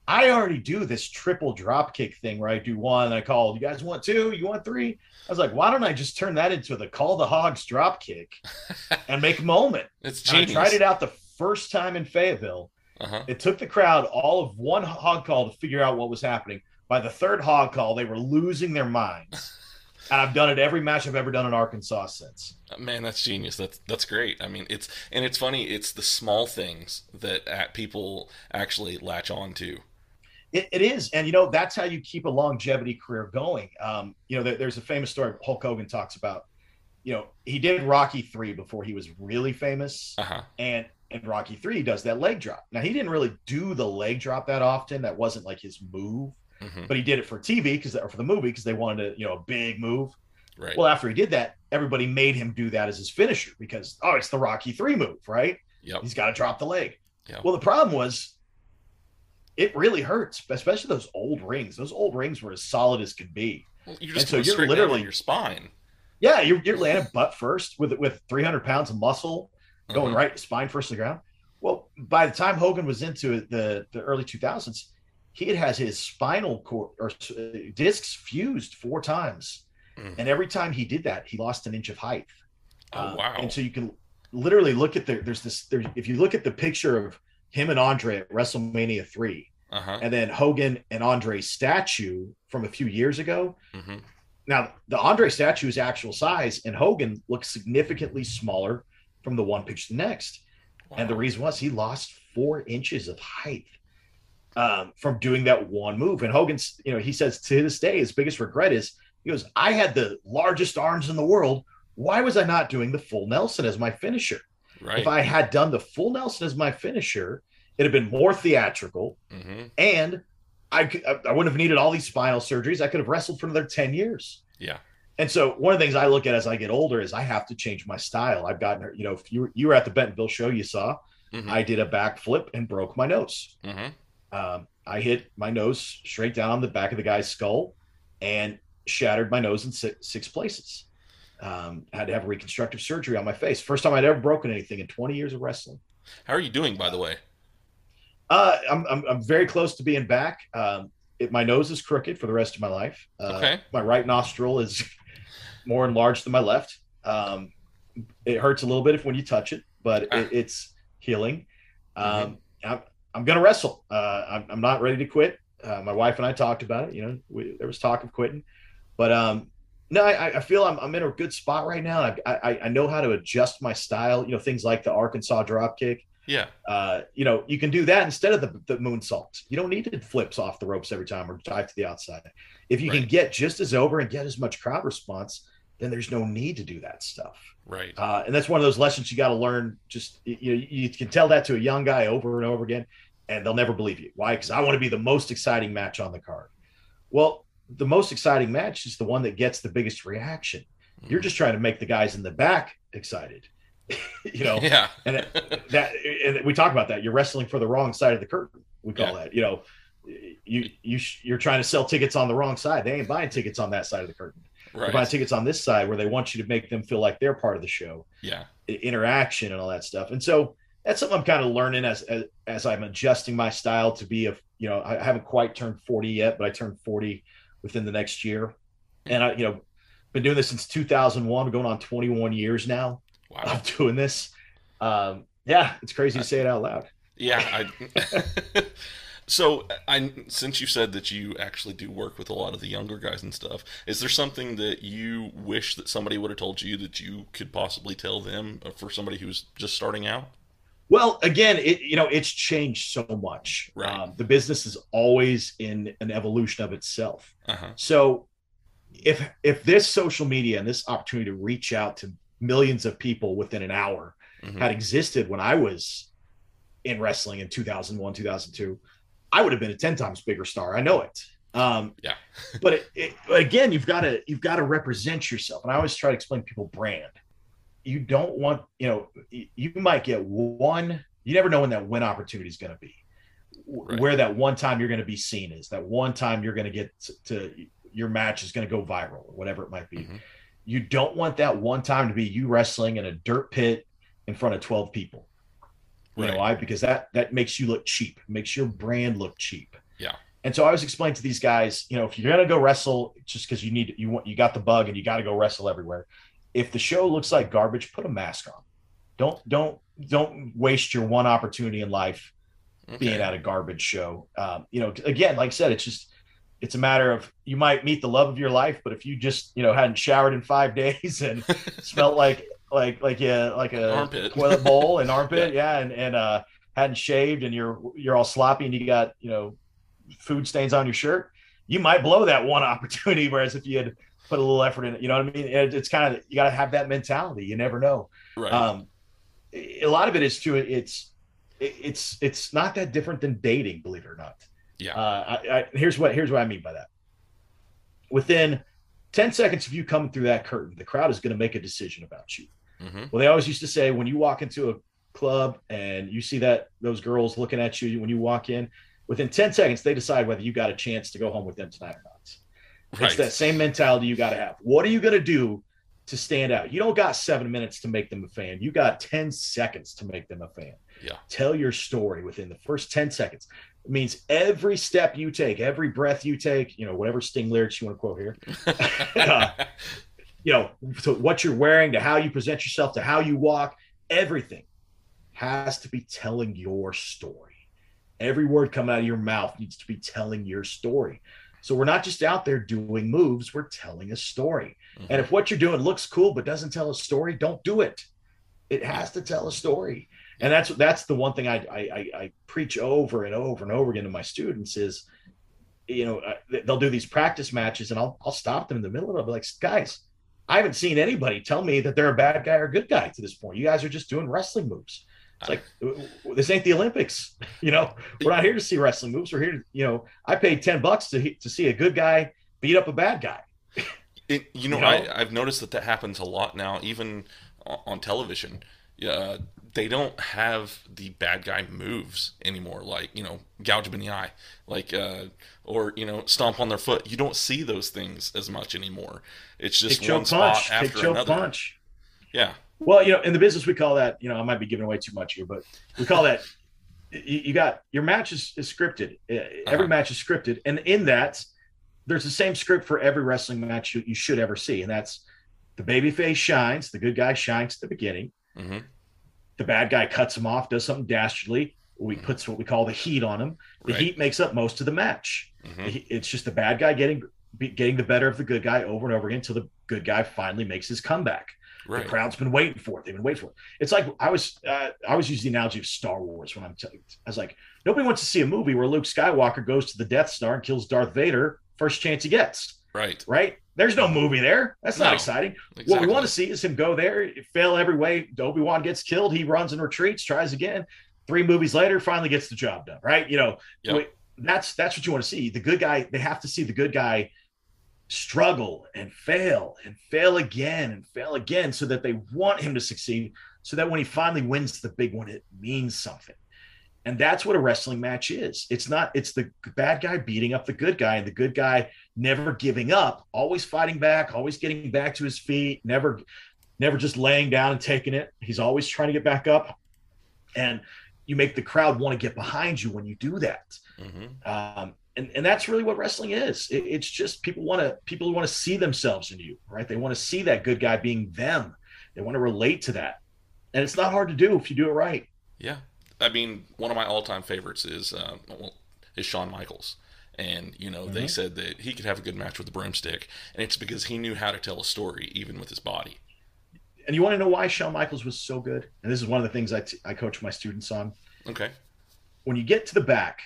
I already do this triple drop kick thing where I do one and I call, you guys want two? You want three? I was like, why don't I just turn that into the call the hogs drop kick and make a moment? It's And I genius. tried it out the first time in Fayetteville. Uh-huh. It took the crowd all of one hog call to figure out what was happening. By the third hog call, they were losing their minds. And I've done it every match I've ever done in Arkansas since. Man, that's genius. That's that's great. I mean, it's and it's funny. It's the small things that uh, people actually latch on to. It, it is, and you know that's how you keep a longevity career going. Um, you know, there, there's a famous story Hulk Hogan talks about. You know, he did Rocky three before he was really famous, Uh huh. and in Rocky three he does that leg drop. Now he didn't really do the leg drop that often. That wasn't like his move, hmm but he did it for TV because or for the movie because they wanted to, you know, a big move. Right. Well, after he did that, everybody made him do that as his finisher because oh, it's the Rocky three move, right? yep. He's got to drop the leg. Yeah. Well, the problem was it really hurts, especially those old rings. Those old rings were as solid as could be. Well, you're just so you're literally- your spine. Yeah, you're, you're landing butt first with with 300 pounds of muscle going Mhm. right spine first to the ground. Well, by the time Hogan was into the the early 2000s, he had has his spinal cord or uh, discs fused four times, Mm. and every time he did that, he lost an inch of height. Oh Uh, wow. And so you can literally look at the there's this there if you look at the picture of him and Andre at WrestleMania three, Uh huh. and then Hogan and Andre's statue from a few years ago. hmm Now the Andre statue is actual size, and Hogan looks significantly smaller from the one picture to the next. And the reason was he lost four inches of height um, from doing that one move. And Hogan's, you know, he says to this day, his biggest regret is he goes, I had the largest arms in the world. Why was I not doing the full Nelson as my finisher? Right. If I had done the full Nelson as my finisher, it'd have been more theatrical hmm and I, I I wouldn't have needed all these spinal surgeries. I could have wrestled for another 10 years. Yeah. And so one of the things I look at as I get older is I have to change my style. I've gotten, you know, if you were, you were at the Bentonville show, you saw hmm I did a backflip and broke my nose. hmm Um, I hit my nose straight down on the back of the guy's skull and shattered my nose in six, six places. Um, had to have reconstructive surgery on my face. First time I'd ever broken anything in 20 years of wrestling. How are you doing, by the way? Uh, I'm, I'm, I'm very close to being back. Um, it, my nose is crooked for the rest of my life. Uh, Okay. My right nostril is more enlarged than my left. Um, it hurts a little bit if when you touch it, but Ah. it, it's healing. Um, I'm, I'm going to wrestle. Uh, I'm, I'm not ready to quit. Uh, my wife and I talked about it. You know, we, there was talk of quitting, but um, no, I, I feel I'm, I'm in a good spot right now. I, I, I know how to adjust my style. You know, things like the Arkansas drop kick Yeah. uh, you know, you can do that instead of the, the moonsault. You don't need to flips off the ropes every time or dive to the outside. If you can get just as over and get as much crowd response, then there's no need to do that stuff. Right. Uh, and that's one of those lessons you got to learn. Just you know, you can tell that to a young guy over and over again, and they'll never believe you. Why? Because I want to be the most exciting match on the card. Well, the most exciting match is the one that gets the biggest reaction. You're Mhm. just trying to make the guys in the back excited. you know, Yeah. and it, that and we talk about that you're wrestling for the wrong side of the curtain we call Yeah. that you know you you sh- you're trying to sell tickets on the wrong side they ain't buying tickets on that side of the curtain they're buying tickets on this side where they want you to make them feel like they're part of the show Yeah. interaction and all that stuff and so that's something i'm kind of learning as, as as i'm adjusting my style to be a you know i haven't quite turned 40 yet but i turned 40 within the next year and i you know been doing this since 2001 going on 21 years now Wow. I'm doing this. Um, yeah, it's crazy to say it out loud. Yeah. I, so, I since you said that you actually do work with a lot of the younger guys and stuff, is there something that you wish that somebody would have told you that you could possibly tell them uh, for somebody who's just starting out? Well, again, it you know it's changed so much. Right. Um, the business is always in an evolution of itself. Uh huh. So, if if this social media and this opportunity to reach out to millions of people within an hour hmm had existed when I was in wrestling in 2001, 2002, I would have been a 10 times bigger star. I know it. Um, Yeah. but it, it, again, you've got to, you've got to represent yourself. And I always try to explain to people brand. You don't want, you know, you might get one, you never know when that win opportunity is going to be, Right. where that one time you're going to be seen is that one time you're going to get to, your match is going to go viral or whatever it might be Mhm. you don't want that one time to be you wrestling in a dirt pit in front of 12 people you know why because that that makes you look cheap makes your brand look cheap Yeah. And so I was explaining to these guys, you know, if you're gonna go wrestle just because you need you want you got the bug and you got to go wrestle everywhere. If the show looks like garbage, put a mask on. Don't don't don't waste your one opportunity in life Okay. being at a garbage show. Um, you know, again, like I said, it's just it's a matter of you might meet the love of your life, but if you just you know hadn't showered in five days and smelled like like like yeah like a Armpit. toilet bowl and armpit, yeah, and and uh hadn't shaved and you're you're all sloppy and you got you know food stains on your shirt, you might blow that one opportunity. Whereas if you had put a little effort in it, you know what I mean? It, it's kind of you got to have that mentality. You never know. right. Um, a lot of it is too. It's it's it's not that different than dating, believe it or not. Yeah. Uh, I, I, here's what here's what I mean by that. Within ten seconds of you coming through that curtain, the crowd is going to make a decision about you. hmm Well, they always used to say when you walk into a club and you see that those girls looking at you when you walk in, within ten seconds they decide whether you got a chance to go home with them tonight or not. Right. It's that same mentality you got to have. What are you going to do to stand out? You don't got seven minutes to make them a fan. You got 10 seconds to make them a fan. Yeah. Tell your story within the first 10 seconds. It means every step you take, every breath you take, you know, whatever sting lyrics you want to quote here, uh, you know, to what you're wearing, to how you present yourself, to how you walk, everything has to be telling your story. Every word coming out of your mouth needs to be telling your story. So we're not just out there doing moves, we're telling a story. And if what you're doing looks cool but doesn't tell a story, don't do it. It has to tell a story. And that's that's the one thing I I, I, I preach over and over and over again to my students is, you know, uh, they'll do these practice matches and I'll I'll stop them in the middle of it. I'll be like, guys, I haven't seen anybody tell me that they're a bad guy or a good guy to this point. You guys are just doing wrestling moves. It's like this ain't the Olympics, you know. We're not here to see wrestling moves. We're here to, you know. I paid ten bucks to to see a good guy beat up a bad guy. It, you know, You know? I, I've noticed that that happens a lot now, even on television. Yeah, they don't have the bad guy moves anymore, like you know, gouge them in the eye, like uh, or you know, stomp on their foot. You don't see those things as much anymore. It's just Kick one spot punch. After another. punch. Yeah, Well, you know, in the business we call that. You know, I might be giving away too much here, but we call that. You, you got your match is, is scripted. Uh, Every Uh-huh. match is scripted, and in that, there's the same script for every wrestling match you, you should ever see, and that's the babyface shines, the good guy shines at the beginning. hmm the bad guy cuts him off, does something dastardly. We puts what we call the heat on him. The Right. heat makes up most of the match. hmm It's just the bad guy getting getting the better of the good guy over and over again until the good guy finally makes his comeback. Right. The crowd's been waiting for it. They've been waiting for it. It's like I was uh, I was using the analogy of Star Wars when I'm t- I was like nobody wants to see a movie where Luke Skywalker goes to the Death Star and kills Darth Vader first chance he gets. Right. Right? There's no movie there. That's not No. exciting. Exactly. What we want to see is him go there, fail every way. Obi Wan gets killed. He runs and retreats, tries again. Three movies later, finally gets the job done. Right? You know, Yep. we- that's that's what you want to see. The good guy. They have to see the good guy struggle and fail and fail again and fail again, so that they want him to succeed. So that when he finally wins the big one, it means something. And that's what a wrestling match is. It's not. It's the bad guy beating up the good guy, and the good guy never giving up, always fighting back, always getting back to his feet, never never just laying down and taking it. He's always trying to get back up. And you make the crowd want to get behind you when you do that. hmm Um, and, and that's really what wrestling is. It- it's just people want to people want to see themselves in you, right? They want to see that good guy being them. They want to relate to that. And it's not hard to do if you do it right. Yeah, I mean, one of my all-time favorites is uh, is Shawn Michaels, and you know they Mhm. said that he could have a good match with the broomstick, and it's because he knew how to tell a story even with his body. And you want to know why Shawn Michaels was so good? And this is one of the things I, t- I coach my students on. Okay. when you get to the back,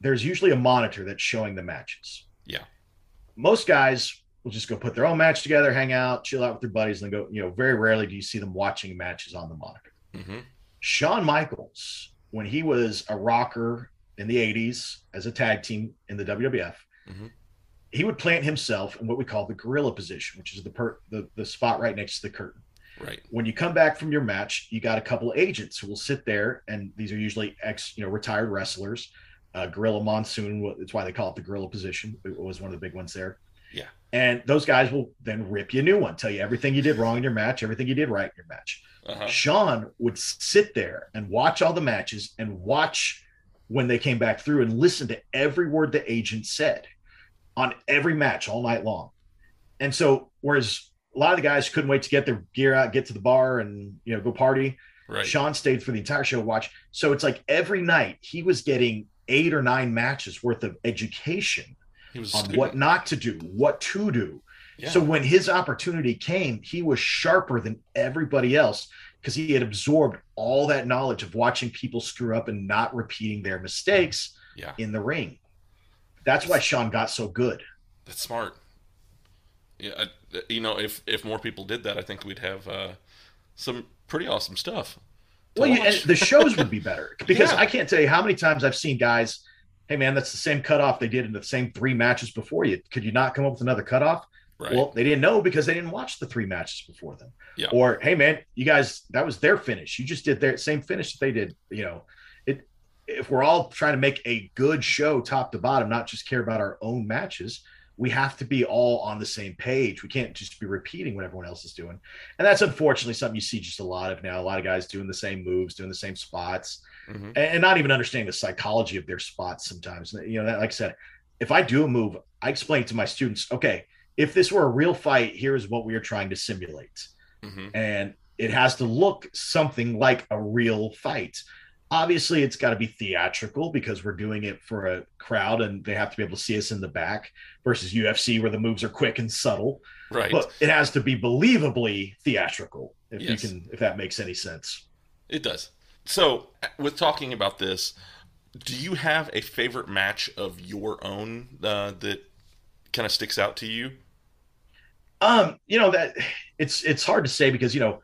there's usually a monitor that's showing the matches. Yeah. Most guys will just go put their own match together, hang out, chill out with their buddies, and then go. You know, very rarely do you see them watching matches on the monitor. hmm Shawn Michaels, when he was a rocker in the 80s as a tag team in the WWF, Mhm. he would plant himself in what we call the gorilla position, which is the, per- the the spot right next to the curtain Right. when you come back from your match, you got a couple of agents who will sit there, and these are usually ex, you know, retired wrestlers. Uh, Gorilla Monsoon, that's why they call it the gorilla position. It was one of the big ones there. Yeah. And those guys will then rip you a new one, tell you everything you did wrong in your match, everything you did right in your match. Uh-huh. Shawn would sit there and watch all the matches and watch when they came back through and listen to every word the agent said on every match all night long. And so, whereas a lot of the guys couldn't wait to get their gear out, get to the bar, and you know go party. Right. Shawn stayed for the entire show watch. So it's like every night he was getting eight or nine matches worth of education He was a on what not to do, what to do. Yeah. So when his opportunity came, he was sharper than everybody else because he had absorbed all that knowledge of watching people screw up and not repeating their mistakes yeah. in the ring. That's why Shawn got so good. That's smart. Yeah, I, you know, if if more people did that, I think we'd have uh, some pretty awesome stuff. Well, you, the shows would be better because Yeah. I can't tell you how many times I've seen guys. Hey man, that's the same cutoff they did in the same three matches before you. Could you not come up with another cutoff? right. Well, they didn't know because they didn't watch the three matches before them. Yeah. Or hey man, you guys, that was their finish. You just did their same finish that they did. You know, it. If we're all trying to make a good show, top to bottom, not just care about our own matches, we have to be all on the same page. We can't just be repeating what everyone else is doing, and that's unfortunately something you see just a lot of now. A lot of guys doing the same moves, doing the same spots Mhm. and, not even understanding the psychology of their spots sometimes. You know, that like I said, if I do a move, I explain to my students, okay, if this were a real fight, here's what we are trying to simulate. Mhm. And it has to look something like a real fight. Obviously, it's got to be theatrical because we're doing it for a crowd and they have to be able to see us in the back versus UFC where the moves are quick and subtle. Right. But it has to be believably theatrical, if Yes. you can, if that makes any sense. It does. So, with talking about this, do you have a favorite match of your own uh, that kind of sticks out to you? Um, you know that it's it's hard to say because you know,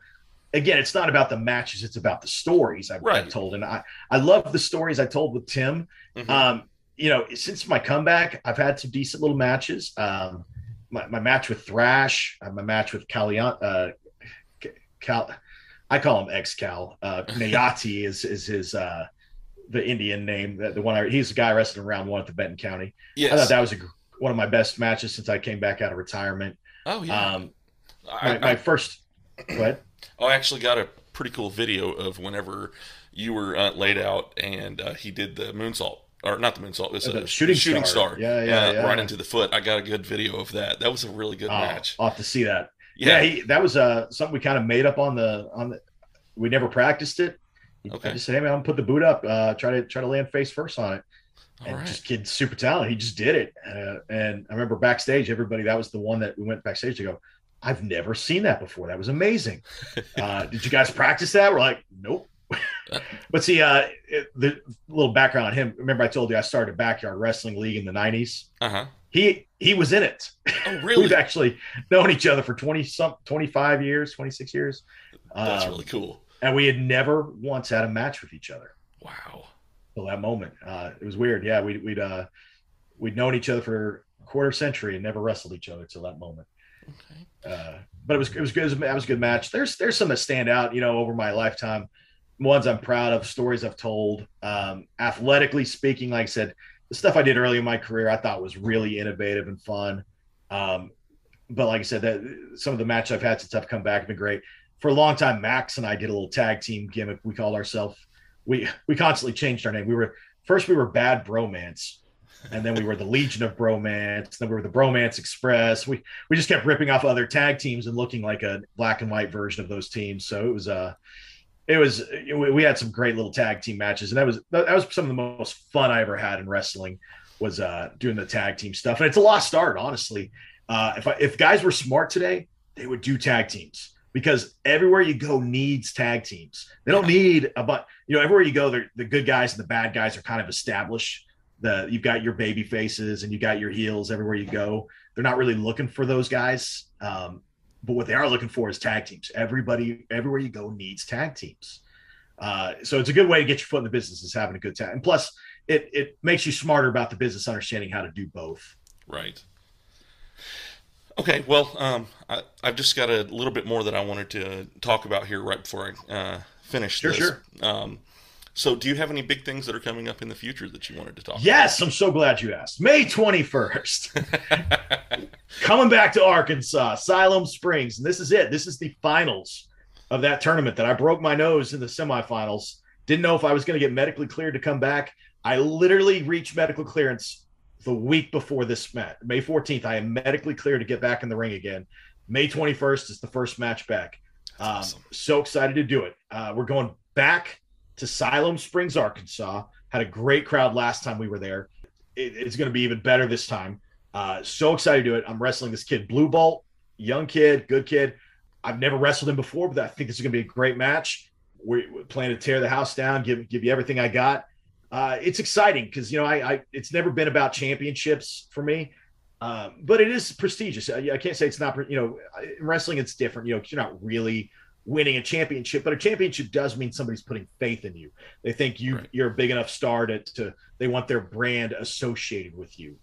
again, it's not about the matches; it's about the stories I've, Right. I've told, and I I love the stories I told with Tim. Mhm. Um, you know, since my comeback, I've had some decent little matches. Um, my, my match with Thrash, uh, my match with Calian, uh, Cal, I call him Ex Cal. Uh, Nayati is is his uh, the Indian name. The, the one I, he's the guy wrestling around one at the Benton County. Yes. I thought that was a, one of my best matches since I came back out of retirement. oh yeah. Um, I, my, my first ahead I, actually got a pretty cool video of whenever you were uh, laid out and uh, he did the moonsault. Or not the moonsault, it was a shooting shooting star. star. Yeah, yeah, uh, yeah. Right into the foot. I got a good video of that. That was a really good oh, match. i'll have to see that yeah, Yeah. he, that was uh something we kind of made up on the on the we never practiced it Okay. i just said hey man i'm gonna put the boot up uh try to try to land face first on it All and right. just kid super talented he just did it uh, and i remember backstage everybody that was the one that we went backstage to go i've never seen that before that was amazing uh did you guys practice that we're like nope but see uh it- the little background on him remember i told you i started a backyard wrestling league in the 90s Uh huh. he he was in it Oh, really? We've actually known each other for 20 some 25 years, 26 years. That's Um, really cool. and we had never once had a match with each other Wow. till that moment. Uh, it was weird. Yeah, we'd we'd uh we'd known each other for a quarter century and never wrestled each other till that moment. Okay. Uh, but it was it was good. It was, was a good match. There's there's some that stand out, you know, over my lifetime. Ones I'm proud of, stories I've told. Um, athletically speaking, like I said, the stuff I did early in my career, I thought was really innovative and fun. Um, but like I said, that some of the matches I've had since I've come back have been great. For a long time, Max and I did a little tag team gimmick. We called ourselves. We we constantly changed our name. We were first we were Bad Bromance, and then we were the Legion of Bromance. Then we were the Bromance Express. We we just kept ripping off other tag teams and looking like a black and white version of those teams. So it was uh it was we had some great little tag team matches, and that was that was some of the most fun I ever had in wrestling was uh doing the tag team stuff. And it's a lost art, honestly. Uh, if I, if guys were smart today, they would do tag teams because everywhere you go needs tag teams. They don't need a but you know everywhere you go, the good guys and the bad guys are kind of established. The you've got your baby faces and you got your heels everywhere you go. They're not really looking for those guys. Um, but what they are looking for is tag teams. Everybody, everywhere you go, needs tag teams. Uh, so it's a good way to get your foot in the business is having a good tag. And plus, it it makes you smarter about the business, understanding how to do both. Right. Okay, well, um, I, I've just got a little bit more that I wanted to talk about here right before I uh, finish Sure, this. sure. Um, so, do you have any big things that are coming up in the future that you wanted to talk Yes, I'm so glad you asked. May 21st, coming back to Arkansas, Siloam Springs, and this is it. This is the finals of that tournament that I broke my nose in the semifinals. Didn't know if I was going to get medically cleared to come back. I literally reached medical clearance the week before this match. May 14th, I am medically cleared to get back in the ring again. May 21st is the first match back. Um, awesome. So excited to do it. Uh, we're going back to Siloam Springs, Arkansas. Had a great crowd last time we were there. It, it's going to be even better this time. Uh, so excited to do it. I'm wrestling this kid, Blue Bolt, young kid, good kid. I've never wrestled him before, but I think this is going to be a great match. We're planning to tear the house down, give give you everything I got. Uh, it's exciting because you know I, I, it's never been about championships for me, um, but it is prestigious. I, I, can't say it's not. You know, in wrestling it's different. You know, because you're not really winning a championship, but a championship does mean somebody's putting faith in you. They think you right. you're a big enough star to, to they want their brand associated with you.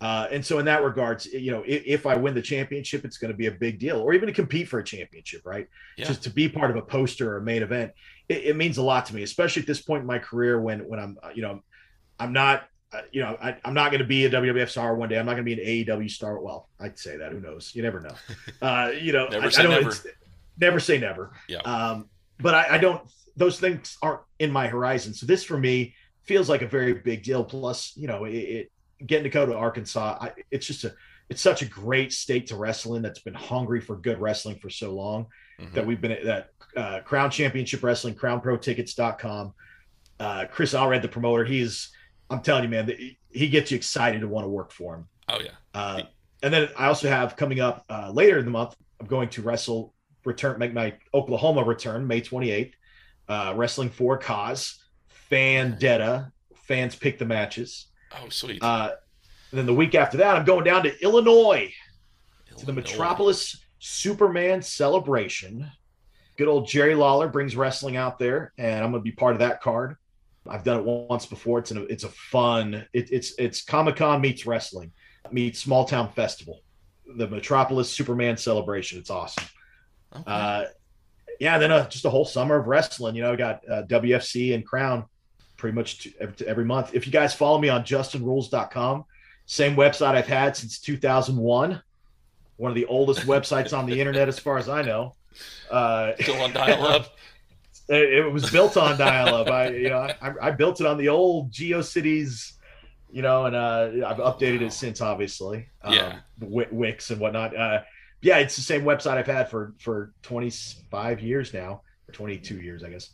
Uh, and so in that regards, you know, if, if, I win the championship, it's going to be a big deal, or even to compete for a championship, right? Yeah. Just to be part of a poster or a main event, it, it, means a lot to me, especially at this point in my career when when I'm, you know, I'm not, uh, you know, I, am not going to be a WWF star one day. I'm not going to be an AEW star. Well, I'd say that. Who knows? You never know. Uh, you know, never I, I never. Never say never. Yeah. Um, but I, I don't. Those things aren't in my horizon. So this for me feels like a very big deal. Plus, you know, it, it getting to go to Arkansas, I, it's just a it's such a great state to wrestle in that's been hungry for good wrestling for so long mm-hmm. that we've been at that uh, Crown Championship Wrestling, crownprotickets.com. Uh, Chris Allred, the promoter, he's I'm telling you, man, he gets you excited to want to work for him. Oh yeah. Uh, and then I also have coming up uh, later in the month, I'm going to wrestle return make my Oklahoma return May 28th. Uh, wrestling for cause, Fan Fandetta. Fans pick the matches. Oh, sweet. Uh, then the week after that, I'm going down to Illinois, Illinois. to the Metropolis Superman celebration. Good old Jerry Lawler brings wrestling out there, and I'm going to be part of that card. I've done it once before. It's an, it's a fun. It, it's it's Comic Con meets wrestling, meets small town festival, the Metropolis Superman celebration. It's awesome. Okay. Uh, yeah, then uh, just a whole summer of wrestling. You know, I got uh, WFC and Crown pretty much every month. If you guys follow me on justinrules.com, same website I've had since 2001, one of the oldest websites on the internet as far as I know. Uh, Still on dial-up. it, was built on dial-up. I, you know, I, I, built it on the old GeoCities, you know, and uh, I've updated wow. it since, obviously. Um, yeah. Wix and whatnot. Uh, yeah, it's the same website I've had for for 25 years now, or 22 years, I guess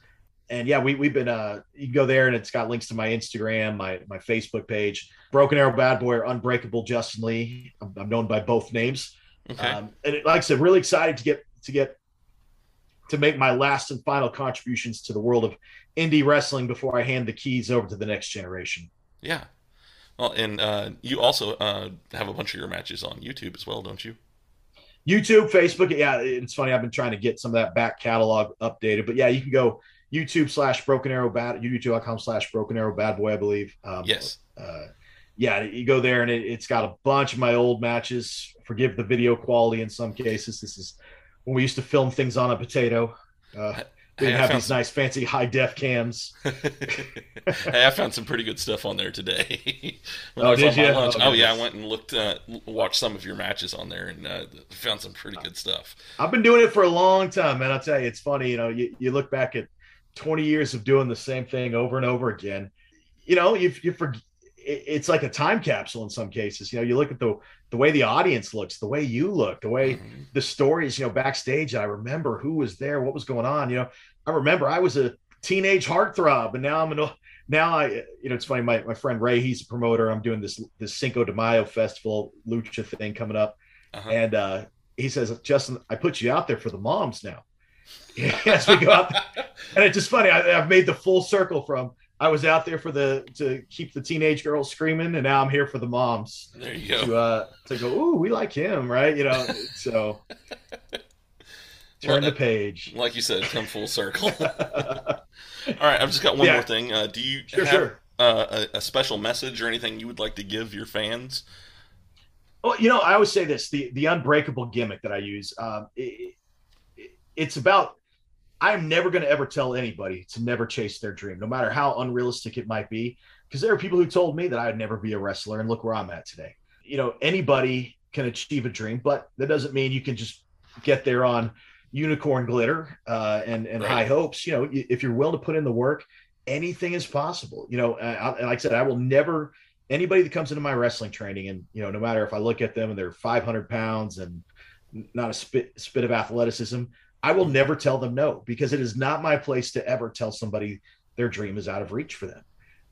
and yeah, we we've been uh you can go there and it's got links to my Instagram, my my Facebook page, Broken Arrow Bad Boy or Unbreakable Justin Lee. I'm, I'm known by both names. Okay. Um, and it, like I said, really excited to get to get to make my last and final contributions to the world of indie wrestling before I hand the keys over to the next generation. Yeah. Well, and uh, you also uh, have a bunch of your matches on YouTube as well, don't you? YouTube, Facebook. Yeah, it's funny. I've been trying to get some of that back catalog updated, but yeah, you can go YouTube slash Broken Arrow Bad YouTube.com slash Broken Arrow Bad Boy, I believe. Um, yes. Uh, yeah, you go there and it, has got a bunch of my old matches. Forgive the video quality in some cases. This is when we used to film things on a potato. Uh, we didn't have these some... nice fancy high def cams. hey, I found some pretty good stuff on there today. oh, did you? Oh, oh, yeah, I went and looked, uh, watched some of your matches on there, and uh, found some pretty good stuff. I've been doing it for a long time, man. I'll tell you, it's funny. You know, you, you look back at 20 years of doing the same thing over and over again you know you you for it's like a time capsule in some cases you know you look at the the way the audience looks the way you look the way mm-hmm. the stories you know backstage i remember who was there what was going on you know i remember i was a teenage heartthrob and now i'm an now i you know it's funny my, my friend ray he's a promoter i'm doing this this cinco de mayo festival lucha thing coming up uh-huh. and uh he says justin i put you out there for the moms now as we go out and it's just funny. I, have made the full circle from I was out there for the to keep the teenage girls screaming, and now I'm here for the moms. There you go. To, uh, to go, ooh, we like him, right? You know, so turn well, the page. Like you said, come full circle. All right, I've just got one yeah. more thing. Uh, do you sure, have sure. Uh, a, a, special message or anything you would like to give your fans? Well, you know, I always say this: the the unbreakable gimmick that I use. Um, it, it, it's about I'm never going to ever tell anybody to never chase their dream, no matter how unrealistic it might be. Because there are people who told me that I'd never be a wrestler, and look where I'm at today. You know, anybody can achieve a dream, but that doesn't mean you can just get there on unicorn glitter uh, and and right. high hopes. You know, if you're willing to put in the work, anything is possible. You know, and like I said, I will never anybody that comes into my wrestling training, and you know, no matter if I look at them and they're 500 pounds and not a spit spit of athleticism, I will never tell them no because it is not my place to ever tell somebody their dream is out of reach for them.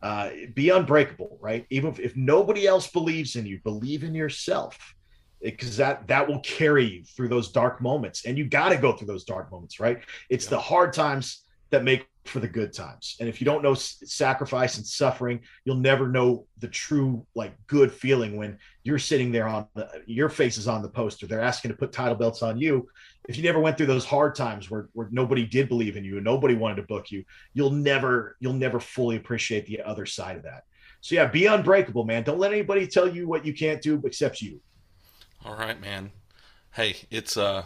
Uh, be unbreakable, right? Even if, if nobody else believes in you, believe in yourself because that that will carry you through those dark moments and you got to go through those dark moments right it's yeah. the hard times that make for the good times and if you don't know sacrifice and suffering you'll never know the true like good feeling when you're sitting there on the, your face is on the poster they're asking to put title belts on you if you never went through those hard times where, where nobody did believe in you and nobody wanted to book you you'll never you'll never fully appreciate the other side of that so yeah be unbreakable man don't let anybody tell you what you can't do except you all right, man. Hey, it's uh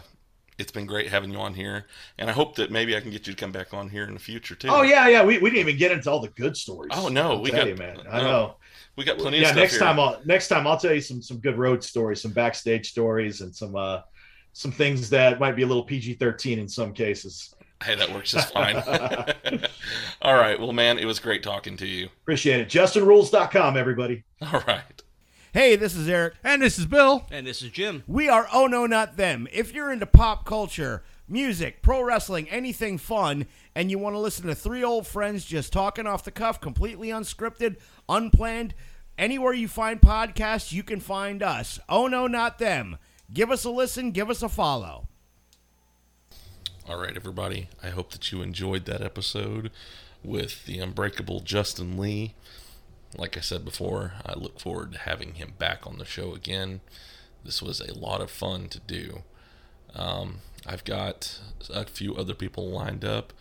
it's been great having you on here, and I hope that maybe I can get you to come back on here in the future too. Oh yeah, yeah. We, we didn't even get into all the good stories. Oh no, we got you, man. I know we got plenty. Of stuff. Yeah, next here. time I'll next time I'll tell you some some good road stories, some backstage stories, and some uh some things that might be a little PG thirteen in some cases. Hey, that works just fine. all right, well, man, it was great talking to you. Appreciate it. JustinRules.com, everybody. All right. Hey, this is Eric. And this is Bill. And this is Jim. We are Oh No Not Them. If you're into pop culture, music, pro wrestling, anything fun, and you want to listen to three old friends just talking off the cuff, completely unscripted, unplanned, anywhere you find podcasts, you can find us. Oh No Not Them. Give us a listen, give us a follow. All right, everybody. I hope that you enjoyed that episode with the unbreakable Justin Lee like I said before, I look forward to having him back on the show again. This was a lot of fun to do. Um, I've got a few other people lined up.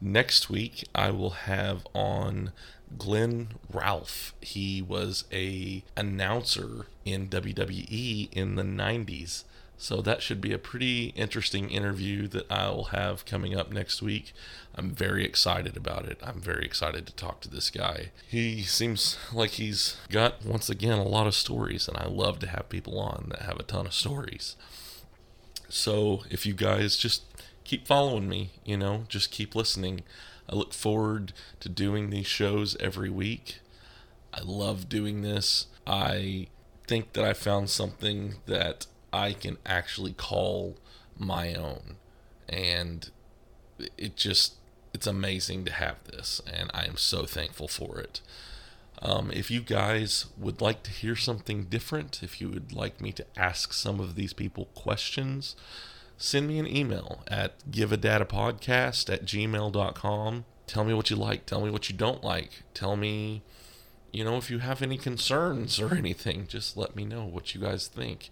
Next week, I will have on Glenn Ralph. He was a announcer in WWE in the 90s. So that should be a pretty interesting interview that I'll have coming up next week. I'm very excited about it. I'm very excited to talk to this guy. He seems like he's got, once again, a lot of stories, and I love to have people on that have a ton of stories. So if you guys just keep following me, you know, just keep listening. I look forward to doing these shows every week. I love doing this. I think that I found something that I can actually call my own. And it just, it's amazing to have this. And I am so thankful for it. Um, if you guys would like to hear something different, if you would like me to ask some of these people questions, send me an email at giveadadapodcast at gmail.com. Tell me what you like. Tell me what you don't like. Tell me, you know, if you have any concerns or anything, just let me know what you guys think.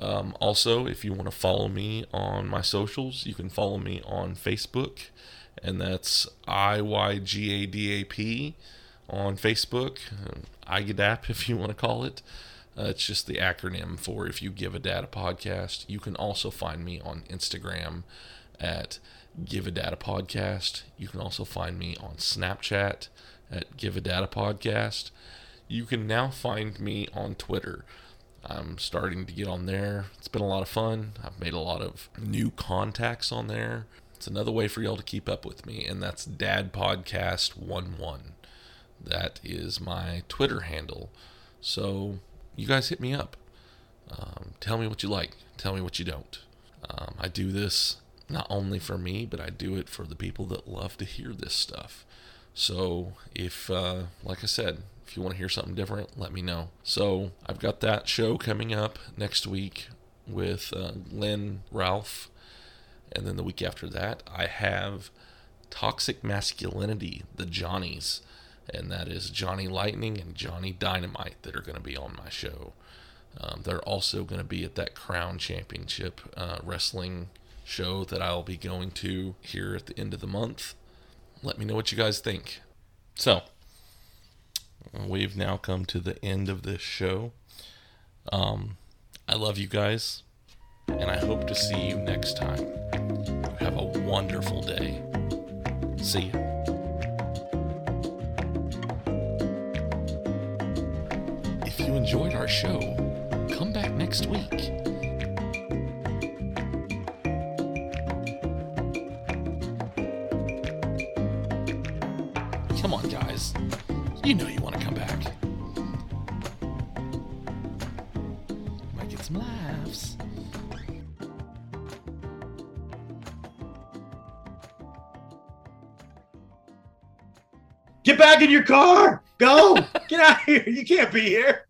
Um, also, if you want to follow me on my socials, you can follow me on Facebook, and that's IYGADAP on Facebook, IGADAP if you want to call it. Uh, it's just the acronym for if you give a dad a podcast. You can also find me on Instagram at give a dad a podcast. You can also find me on Snapchat at give a dad a podcast. You can now find me on Twitter. I'm starting to get on there. It's been a lot of fun. I've made a lot of new contacts on there. It's another way for y'all to keep up with me, and that's Dad Podcast 11. That is my Twitter handle. So you guys hit me up. Um, tell me what you like. Tell me what you don't. Um, I do this not only for me, but I do it for the people that love to hear this stuff. So if, uh, like I said, if you want to hear something different, let me know. So I've got that show coming up next week with uh, Glenn Ralph. And then the week after that, I have Toxic Masculinity, the Johnnies. And that is Johnny Lightning and Johnny Dynamite that are going to be on my show. Um, they're also going to be at that Crown Championship uh, wrestling show that I'll be going to here at the end of the month. Let me know what you guys think. So, we've now come to the end of this show. Um, I love you guys, and I hope to see you next time. Have a wonderful day. See you. You enjoyed our show, come back next week. Come on, guys. You know you want to come back. Might get some laughs. Get back in your car. Go. Get out of here. You can't be here.